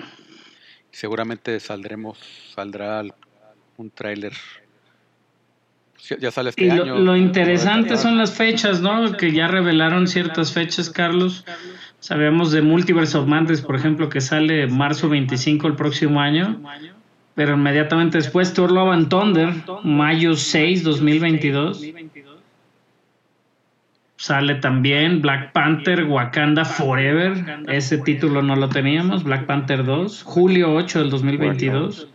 seguramente saldremos, saldrá al- un tráiler. Pues, ya, sale este Y lo, año. lo interesante son las fechas, ¿no? Que ya revelaron ciertas fechas, Carlos. Sabemos de Multiverse of Madness, por ejemplo, que sale marzo 25 el próximo año. Pero inmediatamente después Thor Love and Thunder, mayo 6, 2022. Sale también Black Panther Wakanda Forever. Ese título no lo teníamos. Black Panther 2. Julio 8 del 2022.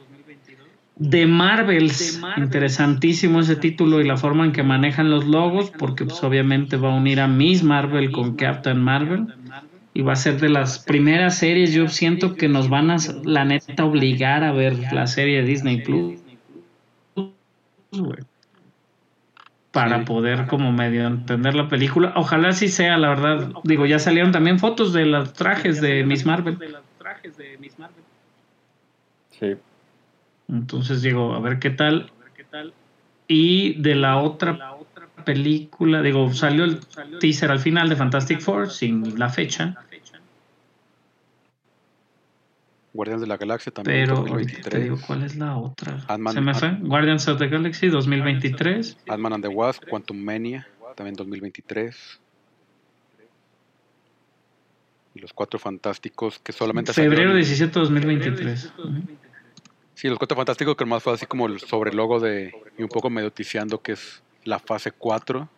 De Marvels, interesantísimo ese título y la forma en que manejan los logos, porque pues obviamente va a unir a Miss Marvel con Captain Marvel. Y va a ser de las primeras series, yo siento que nos van a, la neta, obligar a ver la serie de Disney Plus. Para Sí. poder como medio entender la película. Ojalá sí sea, la verdad. Digo, ya salieron también fotos de los trajes de Miss Marvel. Sí. Entonces digo, a ver qué tal. Y de la otra película, digo, salió el teaser al final de Fantastic Four sin la fecha, Guardianes de la Galaxia también pero ahorita te 2023. digo, ¿cuál es la otra? Se me fue. Guardians of the Galaxy 2023. Ant-Man and the Wasp, Quantum Mania, también 2023. Y los Cuatro Fantásticos, que solamente Febrero salieron- 17 2023. Ujú. Sí, los Cuatro Fantásticos, que más fue así como el sobrelogo de... Y un poco medio ticiando que es la fase 4,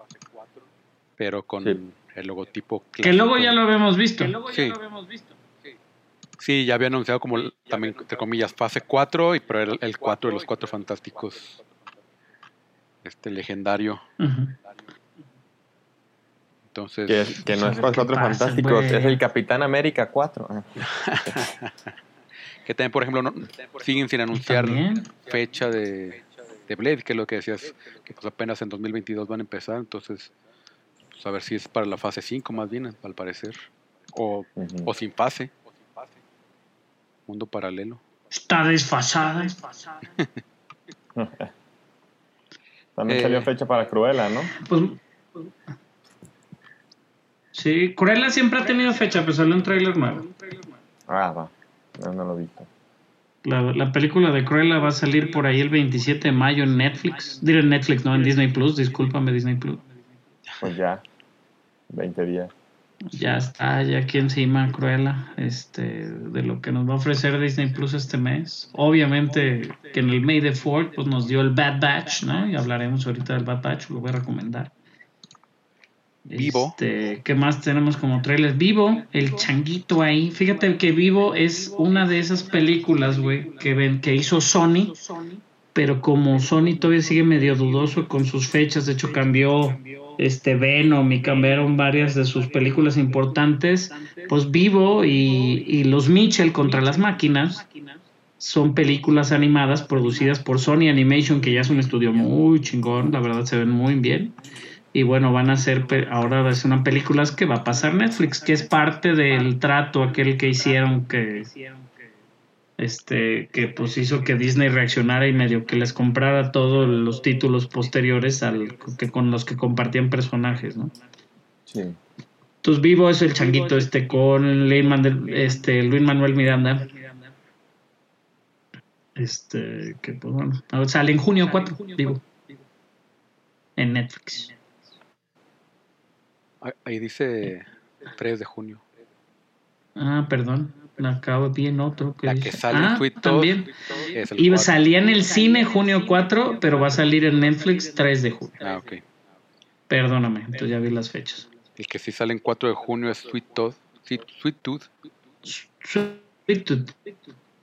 pero con Sí. el logotipo Que luego ya lo habíamos visto. Sí. Sí, ya había anunciado como también, entre comillas, fase 4, y pero era el 4 de los Cuatro Fantásticos. Este legendario. Ujú. Entonces... Que, es- que no es ¿Qué con cuatro pasa, fantásticos, güey? es el Capitán América 4. Ah. Que también, por ejemplo, no- siguen sin anunciar También. fecha de, de Blade, que es lo que decías, que pues apenas en 2022 van a empezar, entonces, pues a ver si es para la fase 5 más bien, al parecer, o, Ujú. o sin fase. Mundo paralelo. Está desfasada. También Eh. salió fecha para Cruella, ¿no? Pues. Sí, Cruella siempre ha tenido fecha, pero salió un tráiler nuevo. Ah, va. No, no lo he visto. La, la película de Cruella va a salir por ahí el 27 de mayo en Netflix. Diré en Netflix, no en Disney Plus. Discúlpame, Disney Plus. Pues ya. 20 días. Ya está, ya aquí encima Cruella, este, de lo que nos va a ofrecer Disney Plus este mes. Obviamente que en el May the 4 pues nos dio el Bad Batch, ¿no? Y hablaremos ahorita del Bad Batch, lo voy a recomendar. Vivo. Este, ¿Qué más tenemos como trailers? Vivo, el changuito ahí. Fíjate que Vivo es una de esas películas, güey, que, ven, que hizo Sony, pero como Sony todavía sigue medio dudoso con sus fechas, de hecho cambió este Venom y cambiaron varias de sus películas importantes, pues Vivo y, y Los Mitchell contra las máquinas son películas animadas producidas por Sony Animation, que ya es un estudio muy chingón, la verdad se ven muy bien. Y bueno, van a ser, ahora es una películas que va a pasar Netflix, que es parte del trato aquel que hicieron que este que pues hizo que Disney reaccionara y medio que les comprara todos los títulos posteriores al que con los que compartían personajes, ¿no? Sí. Entonces Vivo es el changuito este con Lin Manuel, este Luis Manuel Miranda. Este que pues bueno, sale en junio 4, Vivo. En Netflix. Ahí- Ahí dice 3 de junio. Ah, perdón. Acabo bien otro que La que sale en ah, también. es el Y 4. salía en el cine junio 4, pero va a salir en Netflix 3 de junio. Ah, ok. Perdóname, entonces ya vi las fechas. El que sí sale en 4 de junio es Sweet Tooth. Sí, Sweet Tooth. Sweet Tooth.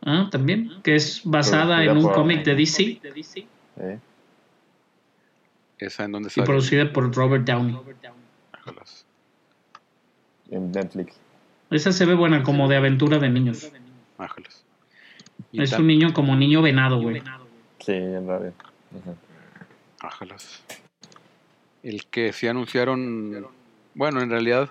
Ah, también, que es basada en un cómic de DC ¿eh? Esa en donde y sale. producida por Robert Downey. En Netflix. Esa se ve buena, como de aventura de niños. Y Es un niño como niño venado, güey. Sí, en. Ajá. Ájalas. El que sí anunciaron, bueno, en realidad,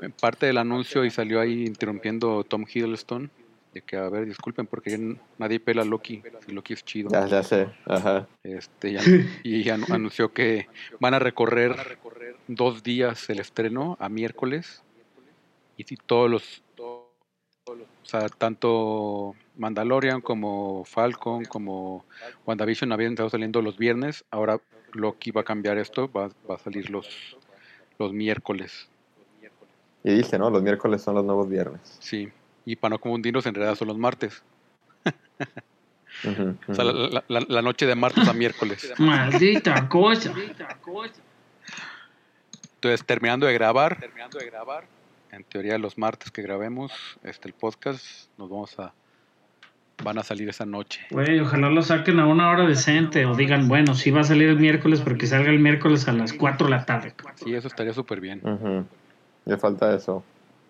en parte del anuncio y salió ahí interrumpiendo Tom Hiddleston, de que, a ver, disculpen, porque nadie pela a Loki, si Loki es chido. Ya, ya sé. Ajá. Este, y, y anu- anunció que van a recorrer dos días el estreno a miércoles, y si todos los, o sea, tanto Mandalorian como Falcon como WandaVision habían estado saliendo los viernes, ahora Loki va a cambiar esto, va, va a salir los, los miércoles, Y dice, ¿no? Los miércoles son los nuevos viernes. sí. Y para no confundirnos, en realidad son los martes. O sea, la, la- la noche de martes a miércoles. Maldita cosa. Entonces, terminando de grabar, en teoría los martes que grabemos este el podcast, nos vamos a van a salir esa noche. Güey, ojalá lo saquen a una hora decente o digan, bueno, sí va a salir el miércoles, pero que salga el miércoles a las 4 de la tarde. Sí, eso estaría súper bien, Ujú. Le falta eso.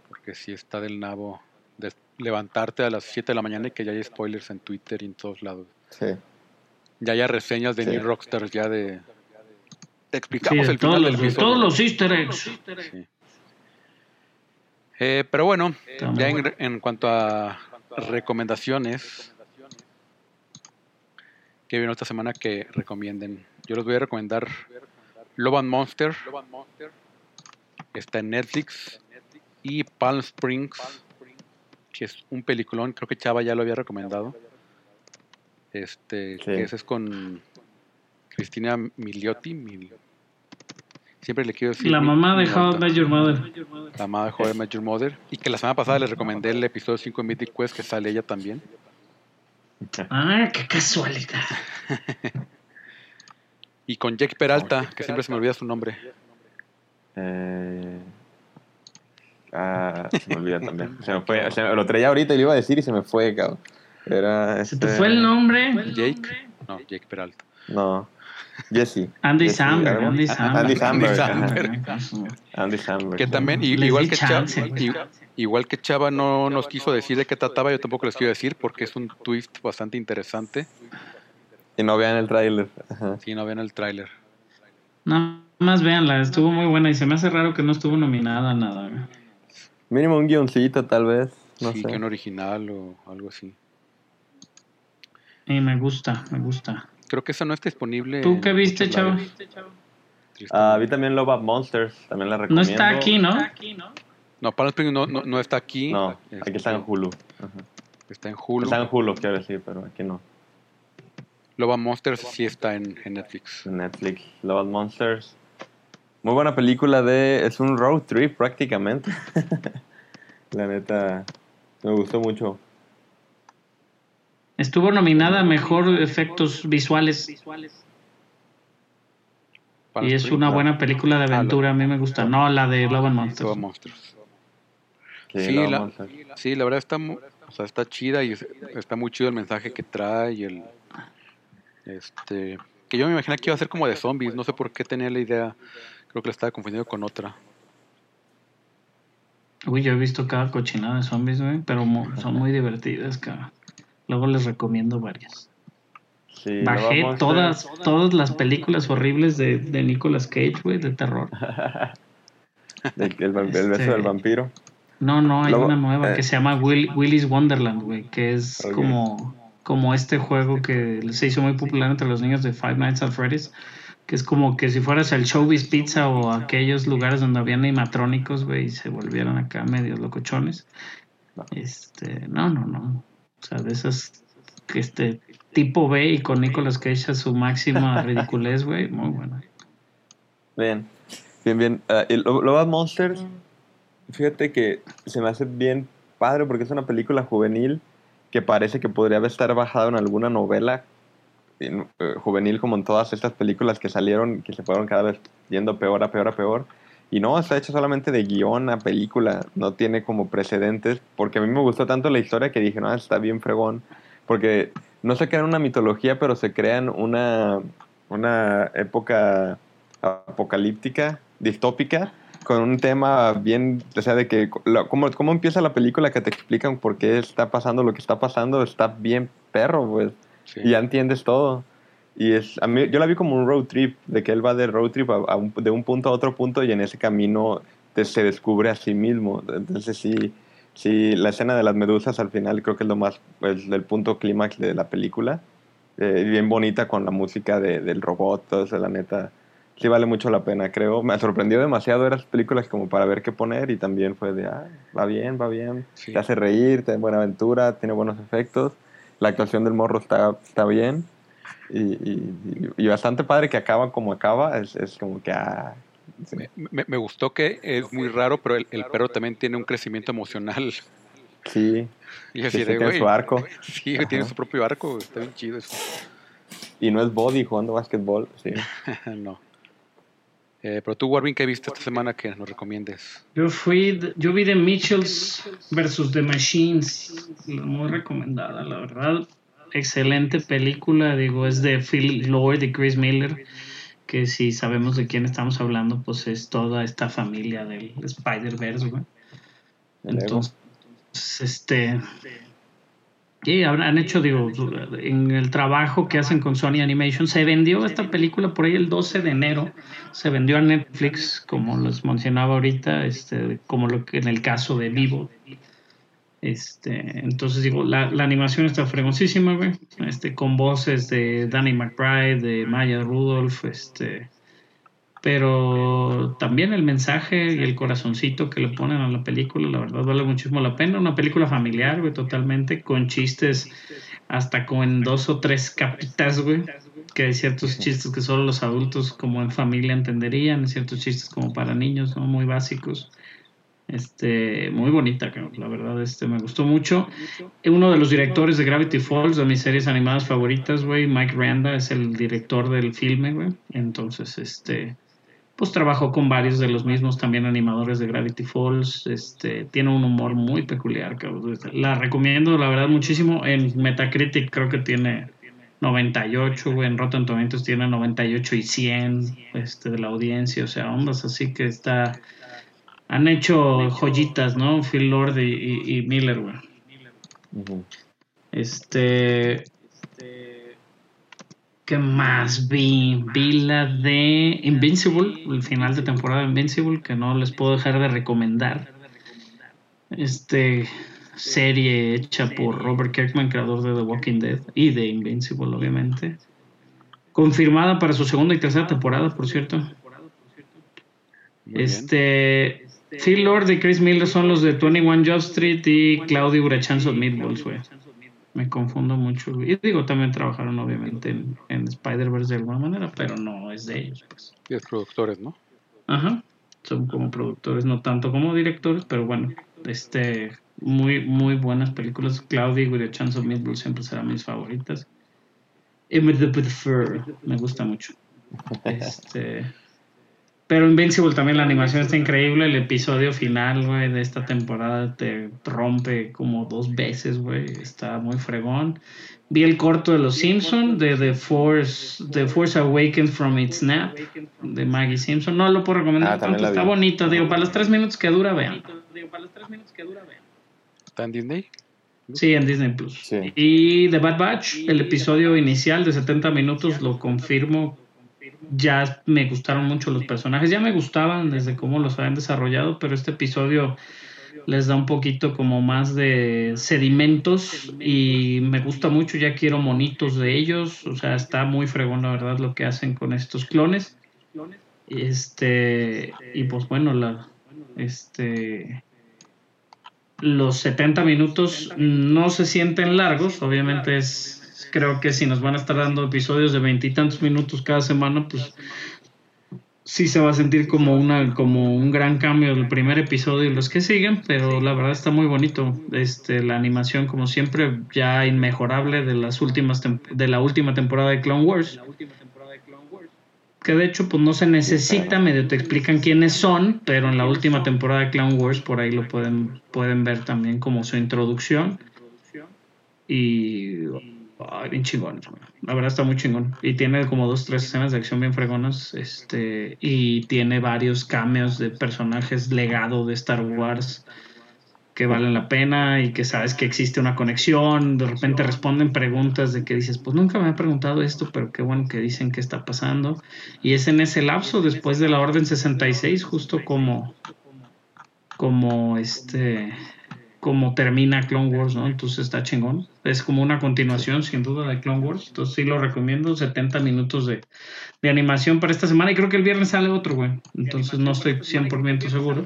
porque sí está del nabo de levantarte a las 7 de la mañana y que ya hay spoilers en Twitter y en todos lados. Sí. Ya hay reseñas de Sí. New Rockstars ya de... Te Sí, explicamos de el todos, final los, de episodio. todos los easter eggs. Sí. Eh, pero bueno, ya en, cuanto a recomendaciones, que vino esta semana que recomienden. Yo les voy a recomendar Love and Monster, está en Netflix, y Palm Springs, que es un peliculón, creo que Chava ya lo había recomendado. Este, Sí. que ese es con Cristina Miliotti. Mil- Siempre le quiero decir. La mi- mamá de. How I Met Your Mother. La mamá de How I Met Your Mother. Y que la semana pasada les recomendé el episodio 5 de Mythic Quest, que sale ella también. Ah, qué casualidad. Y con Jake Peralta, que siempre se me olvida su nombre. Eh, Ah, se me olvida también. Se me fue. se me- lo traía ahorita y lo iba a decir y se me fue, cabrón. Era. ¿Se te este- fue el nombre? Jake. No, Jake Peralta. No. Jesse. Andy Jesse, Samberg. Andy Samberg. Andy Samberg. Andy ajá. Samberg. Andy Samberg. Que también, igual, que Chava, igual que Chava no nos quiso decir de qué trataba, yo tampoco les quiero decir porque es un twist bastante interesante. Y no vean el tráiler. Si no ven el tráiler. Nada más véanla, estuvo muy buena y se me hace raro que no estuvo nominada a nada. Mínimo un guioncito, tal vez. No sí, sé. que un original o algo así. Y me gusta, me gusta. Creo que eso no está disponible. ¿Tú qué viste, chavo? Ah, vi también Love of Monsters. También la No recomiendo. está aquí, ¿no? No, Palm Springs no, no, no está aquí. No, aquí Este, está en Hulu. Ajá. Está en Hulu. Está en Hulu, quiero decir, pero aquí no. Loba Monsters sí está en, en Netflix. En Netflix. Love of Monsters. Muy buena película de... Es un road trip prácticamente. la neta, me gustó mucho. Estuvo nominada a mejor efectos visuales. Y es una buena película de aventura, a mí me gusta. No, la de Love and Monsters. Sí, la, Monsters. sí, la verdad está, mu- o sea, está chida y es- está muy chido el mensaje que trae y el este que yo me imaginé que iba a ser como de zombies, no sé por qué tenía la idea, creo que la estaba confundiendo con otra. Uy, yo he visto cada cochinada de zombies, güey, pero son muy divertidas, cabrón. Luego les recomiendo varias. Sí, Bajé todas, todas las películas horribles de, de Nicolas Cage, güey, de terror. El, el beso Este- del vampiro. No, no, hay Luego, una nueva eh. que se llama Will, Willy's Wonderland, güey, que es como, como este juego que se hizo muy popular entre los niños de Five Nights at Freddy's, que es como que si fueras al Showbiz Pizza o aquellos lugares donde había animatrónicos, güey, y se volvieron acá medio locochones. Este, no, no, no. O sea, de esas que este tipo B y con Nicolas Cage a su máxima ridiculez, güey, muy bueno. Bien, bien, bien. Ah, y Love Monsters, fíjate que se me hace bien padre porque es una película juvenil que parece que podría estar basada en alguna novela en- eh, juvenil como en todas estas películas que salieron, que se fueron cada vez yendo peor a peor a peor. Y no, está hecho solamente de guion a película, no tiene como precedentes, porque a mí me gustó tanto la historia que dije, no, está bien fregón, porque no se crean una mitología, pero se crean una, una época apocalíptica, distópica, con un tema bien, o sea, de que cómo, cómo empieza la película que te explican por qué está pasando lo que está pasando, está bien perro, pues, Sí. y ya entiendes todo. Y es, a mí, yo la vi como un road trip, de que él va de road trip a, a un- de un punto a otro punto y en ese camino te- se descubre a sí mismo. Entonces sí, sí, la escena de las medusas al final creo que es lo más, es el punto clímax de la película. Eh, bien bonita con la música de- del robot, todo eso, la neta. Sí vale mucho la pena, creo. Me sorprendió demasiado ver las películas como para ver qué poner y también fue de, ah, va bien, va bien. Sí. Te hace reír, tiene buena aventura, tiene buenos efectos. La actuación del morro está, está bien. Y, y- y bastante padre que acaba como acaba. Es, es como que, ah, sí. Me, me- me gustó que es muy raro, pero el, el perro también tiene un crecimiento emocional. Sí, Y sí, así sí, de, tiene su arco. Sí, tiene su propio arco, está bien chido eso. Y no es body jugando básquetbol. Sí. no. Eh, pero tú, Warvin, ¿qué viste esta semana que nos recomiendes? Yo fui, yo vi The Mitchells versus The Machines, muy recomendada, la verdad. Excelente película, digo, es de Phil Lord y Chris Miller, que si sabemos de quién estamos hablando, pues es toda esta familia del Spider-Verse, güey. Entonces, este. Sí, habrán hecho, digo, en el trabajo que hacen con Sony Animation, se vendió esta película por ahí el 12 de enero, se vendió a Netflix, como les mencionaba ahorita, este, como lo que en el caso de Vivo. Este, entonces digo, la, la animación está fregosísima, güey, este, con voces de Danny McBride, de Maya Rudolph, este, pero también el mensaje y el corazoncito que le ponen a la película, la verdad vale muchísimo la pena. Una película familiar, güey, totalmente, con chistes hasta con dos o tres capitas, güey. Que hay ciertos chistes que solo los adultos como en familia entenderían, ciertos chistes como para niños, ¿no? Muy básicos. Este, muy bonita, la verdad, este, me gustó mucho. Uno de los directores de Gravity Falls, de mis series animadas favoritas, güey, Mike Randa, es el director del filme, güey. Entonces, este, pues trabajó con varios de los mismos también animadores de Gravity Falls. Este, tiene un humor muy peculiar. La recomiendo, la verdad, muchísimo. En Metacritic creo que tiene 98, güey. En Rotten Tomatoes tiene 98 y 100 este, de la audiencia. O sea, ondas así que está... Han hecho joyitas, ¿no? Phil Lord y, y- y Miller, güey. Ujú. Este. ¿Qué más vi? Vi la de Invincible, el final de temporada de Invincible, que no les puedo dejar de recomendar. Este serie hecha por Robert Kirkman, creador de The Walking Dead y de Invincible, obviamente. Confirmada para su segunda y tercera temporada, por cierto. Muy bien. Este. Phil Lord y Chris Miller son los de 21 Job Street y Claudio Urachanzo Meatballs, güey. Me confundo mucho. Y digo, también trabajaron obviamente en, en Spider-Verse de alguna manera, pero no es de ellos, pues. Y los productores, ¿no? Ajá. Son como productores, no tanto como directores, pero bueno, este, muy, muy buenas películas. Claudia y Chance of Meatballs siempre serán mis favoritas. The- with the Fur, me gusta mucho. Este, pero Invincible también la animación está increíble. El episodio final, güey, de esta temporada te rompe como dos veces, güey. Está muy fregón. Vi el corto de Los Simpson de The Force, The Force Awakens from Its Nap de Maggie Simpson. No lo puedo recomendar Ah, tanto, está bonito. Digo, para los tres minutos que dura, vean. ¿Está en Disney? Sí, en Disney Plus. Sí. Y The Bad Batch, el episodio inicial de 70 minutos, lo confirmo. Ya me gustaron mucho los personajes, ya me gustaban desde cómo los habían desarrollado, pero este episodio les da un poquito como más de sedimentos y me gusta mucho, ya quiero monitos de ellos, o sea, está muy fregón la verdad lo que hacen con estos clones. Este, y pues bueno, la este los 70 minutos no se sienten largos, obviamente es creo que si nos van a estar dando episodios de veintitantos minutos cada semana, pues sí se va a sentir como una como un gran cambio del primer episodio y los que siguen, pero la verdad está muy bonito. Este la animación como siempre ya inmejorable de las últimas de la última temporada de Clone Wars. Que de hecho pues no se necesita, medio te explican quiénes son, pero en la última temporada de Clone Wars por ahí lo pueden pueden ver también como su introducción. Y ay, bien chingón, la verdad está muy chingón. Y tiene como dos, tres escenas de acción bien fregonas. Este, y tiene varios cameos de personajes legado de Star Wars que valen la pena y que sabes que existe una conexión. De repente responden preguntas de que dices, pues nunca me he preguntado esto, pero qué bueno que dicen que está pasando. Y es en ese lapso, después de la Orden 66, justo como, como este como termina Clone Wars, ¿no? Entonces está chingón. Es como una continuación, sin duda, de Clone Wars. Entonces sí lo recomiendo. 70 minutos de, de animación para esta semana. Y creo que el viernes sale otro, güey. Entonces no estoy 100% seguro.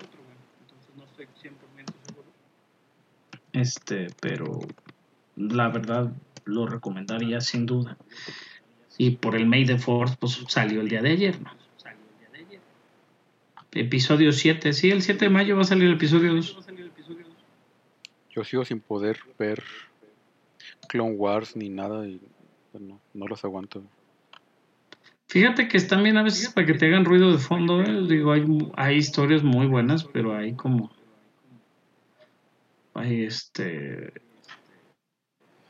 Este, pero la verdad lo recomendaría sin duda. Y por el May the Fourth, pues salió el día de ayer, ¿no? Episodio 7, sí, el 7 de mayo va a salir el episodio 2. Yo sigo sin poder ver Clone Wars ni nada y no, no los aguanto. Fíjate que están bien a veces para que te hagan ruido de fondo, ¿eh? Digo, hay, hay historias muy buenas, pero hay como. Hay este.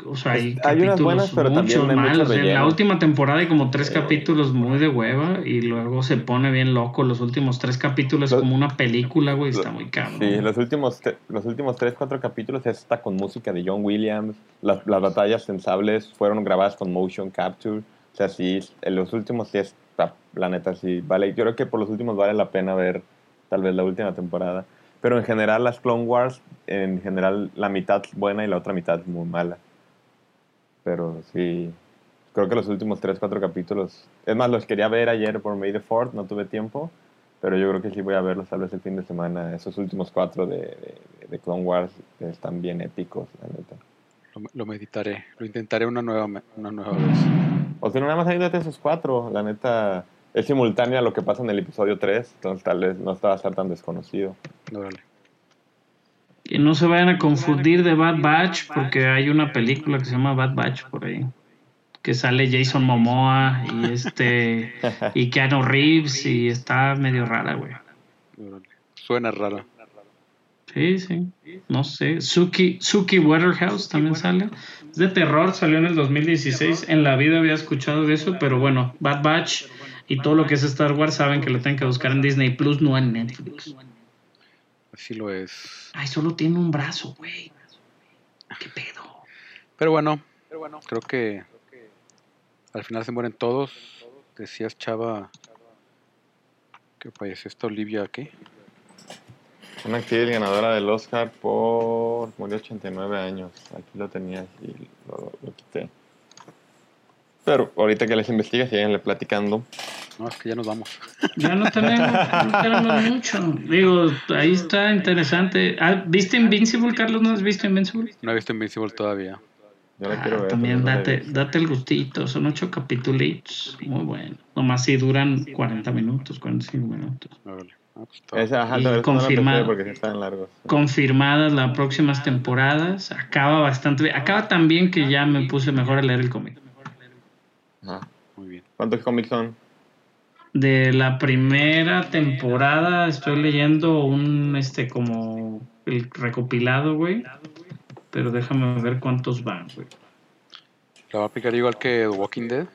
O sea, hay, Hay unas capítulos buenas, pero también muchos hay mucho malos. En la última temporada hay como tres Sí. capítulos muy de hueva y luego se pone bien loco. Los últimos tres capítulos es Lo- como una película, güey, está muy cabrón. Sí, los últimos, los últimos 3, 4 capítulos está con música de John Williams. Las, las batallas sensables fueron grabadas con motion capture. O sea, sí, en los últimos sí está, la neta, sí, vale. Yo creo que por los últimos vale la pena ver tal vez la última temporada. Pero en general las Clone Wars, en general la mitad buena y la otra mitad muy mala. Pero sí, creo que los últimos 3, 4 capítulos... Es más, los quería ver ayer por May the 4 no tuve tiempo. Pero yo creo que sí voy a verlos tal vez el fin de semana. Esos últimos cuatro de, de, de Clone Wars están bien épicos, la neta. Lo, lo meditaré, lo intentaré una nueva, una nueva vez. O sea, nada más hay de esos cuatro. La neta es simultánea a lo que pasa en el episodio 3. Entonces tal vez no estaba a ser tan desconocido. Órale. Que no se vayan a confundir de Bad Batch porque hay una película que se llama Bad Batch por ahí. Que sale Jason Momoa y este y Keanu Reeves y está medio rara, güey. Suena raro. Sí, sí. No sé. Suki, Suki Waterhouse también sale. Es de terror, salió en el 2016. En la vida había escuchado de eso, pero bueno, Bad Batch y todo lo que es Star Wars saben que lo tienen que buscar en Disney Plus, no en Netflix. Así lo es. Ay, solo tiene un brazo, güey. ¿Qué pedo? Pero bueno, creo que al final se mueren todos. Decías, Chava, que falleció esta Olivia, ¿qué? Una actriz ganadora del Oscar por... Murió 89 años. Aquí lo tenía y lo, lo- lo quité. Pero ahorita que les investigue, síganle platicando. No, es que ya nos vamos. Ya no tenemos, no tenemos mucho. Digo, ahí está interesante. Ah, ¿Viste Invincible, Carlos? ¿No has visto Invincible? No he visto Invincible todavía. Yo la Ah, quiero ver. también date, date el gustito. Son ocho capítulos. Muy bueno. Nomás si duran 40 minutos, 45 minutos. Ah, pues está- Esa, ajá, Y vez no están largos. Confirmadas las próximas temporadas. Acaba bastante bien. Acaba tan bien que ya me puse mejor a leer el cómic. Muy bien. ¿Cuántos cómics son? De la primera temporada estoy leyendo un este como el recopilado, güey. Pero déjame ver cuántos van, güey. ¿La va a picar igual que The Walking Dead?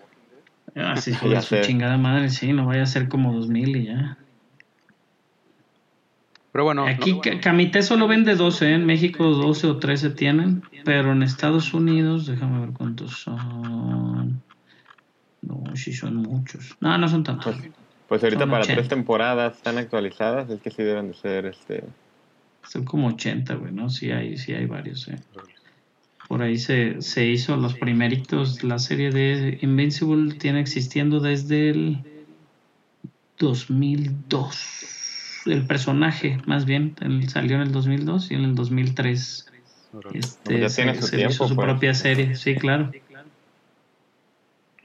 Así Ya joder, su sé. chingada madre, sí, no vaya a ser como 2000 y ya. Pero bueno, Aquí no- Ca- Camité solo vende 12, ¿eh? en México 12 o 13 tienen, pero en Estados Unidos, déjame ver cuántos son. No, sí son muchos. No, no son tantos. Pues, pues ahorita Son para 80. tres temporadas tan actualizadas, es que sí deben de ser este. Son como 80, güey, ¿no? Sí hay, sí hay varios, ¿eh? Por ahí se, se hizo los primeritos, la serie de Invincible tiene existiendo desde el 2002. El personaje, más bien, él salió en el 2002 y en el 2003 órale. este, Ya se, tiene su se hizo su pues. propia serie. Sí, claro.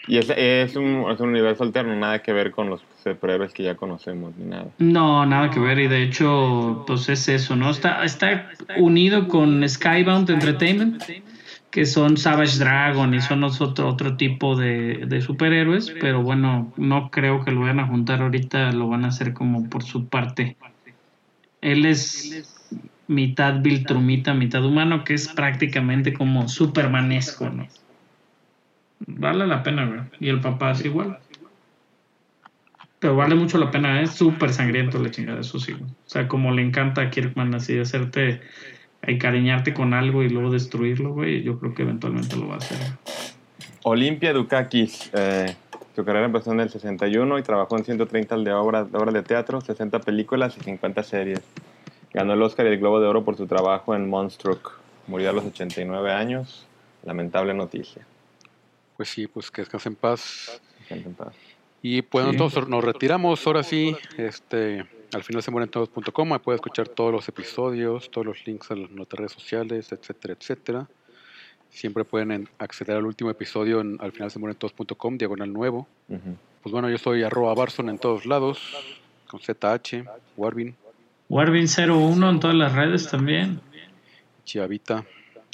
Y es, es, un, es un universo alterno, nada que ver con los superhéroes que ya conocemos, ni nada. No, nada que ver y de hecho, pues es eso, ¿no? Está, está unido con Skybound Entertainment, que son Savage Dragon y son otro, otro tipo de, de superhéroes, pero bueno, no creo que lo vayan a juntar ahorita, lo van a hacer como por su parte. Él es mitad Viltrumita, mitad humano, que es prácticamente como supermanesco, ¿no? Vale la pena, güey. Y el papá es igual. Pero vale mucho la pena, es súper sangriento la chingada, eso sí. güey. O sea, como le encanta a Kirkman así hacerte, encariñarte con algo y luego destruirlo, güey, yo creo que eventualmente lo va a hacer. Olimpia Dukakis, eh, su carrera empezó en el 61 y trabajó en 130 de obras, de obras de teatro, 60 películas y 50 series. Ganó el Oscar y el Globo de Oro por su trabajo en Monstruck. Murió a los 89 años. Lamentable noticia. Pues sí, pues que descanse en paz. Gente en paz. Y pues Sí. nosotros nos retiramos ahora sí. Este, al final se mueren todos.com. Ahí puede escuchar todos los episodios, todos los links a nuestras redes sociales, etcétera, etcétera. Siempre pueden en- acceder al último episodio en al final se mueren todos.com, diagonal nuevo. Pues bueno, yo soy arroba Barson en todos lados, con ZH, Warvin, Warvin01 en todas las redes también. Chiavita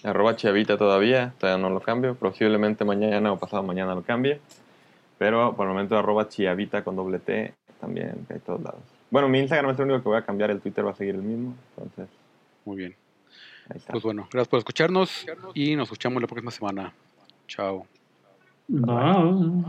arroba Chavita todavía, todavía no lo cambio, posiblemente mañana o pasado mañana lo cambie, pero por el momento arroba Chiavita con doble T también, que hay todos lados. Bueno, mi Instagram es el único que voy a cambiar, el Twitter va a seguir el mismo, entonces. Muy bien. Pues bueno, gracias por escucharnos y nos escuchamos la próxima semana. Chao. Bye.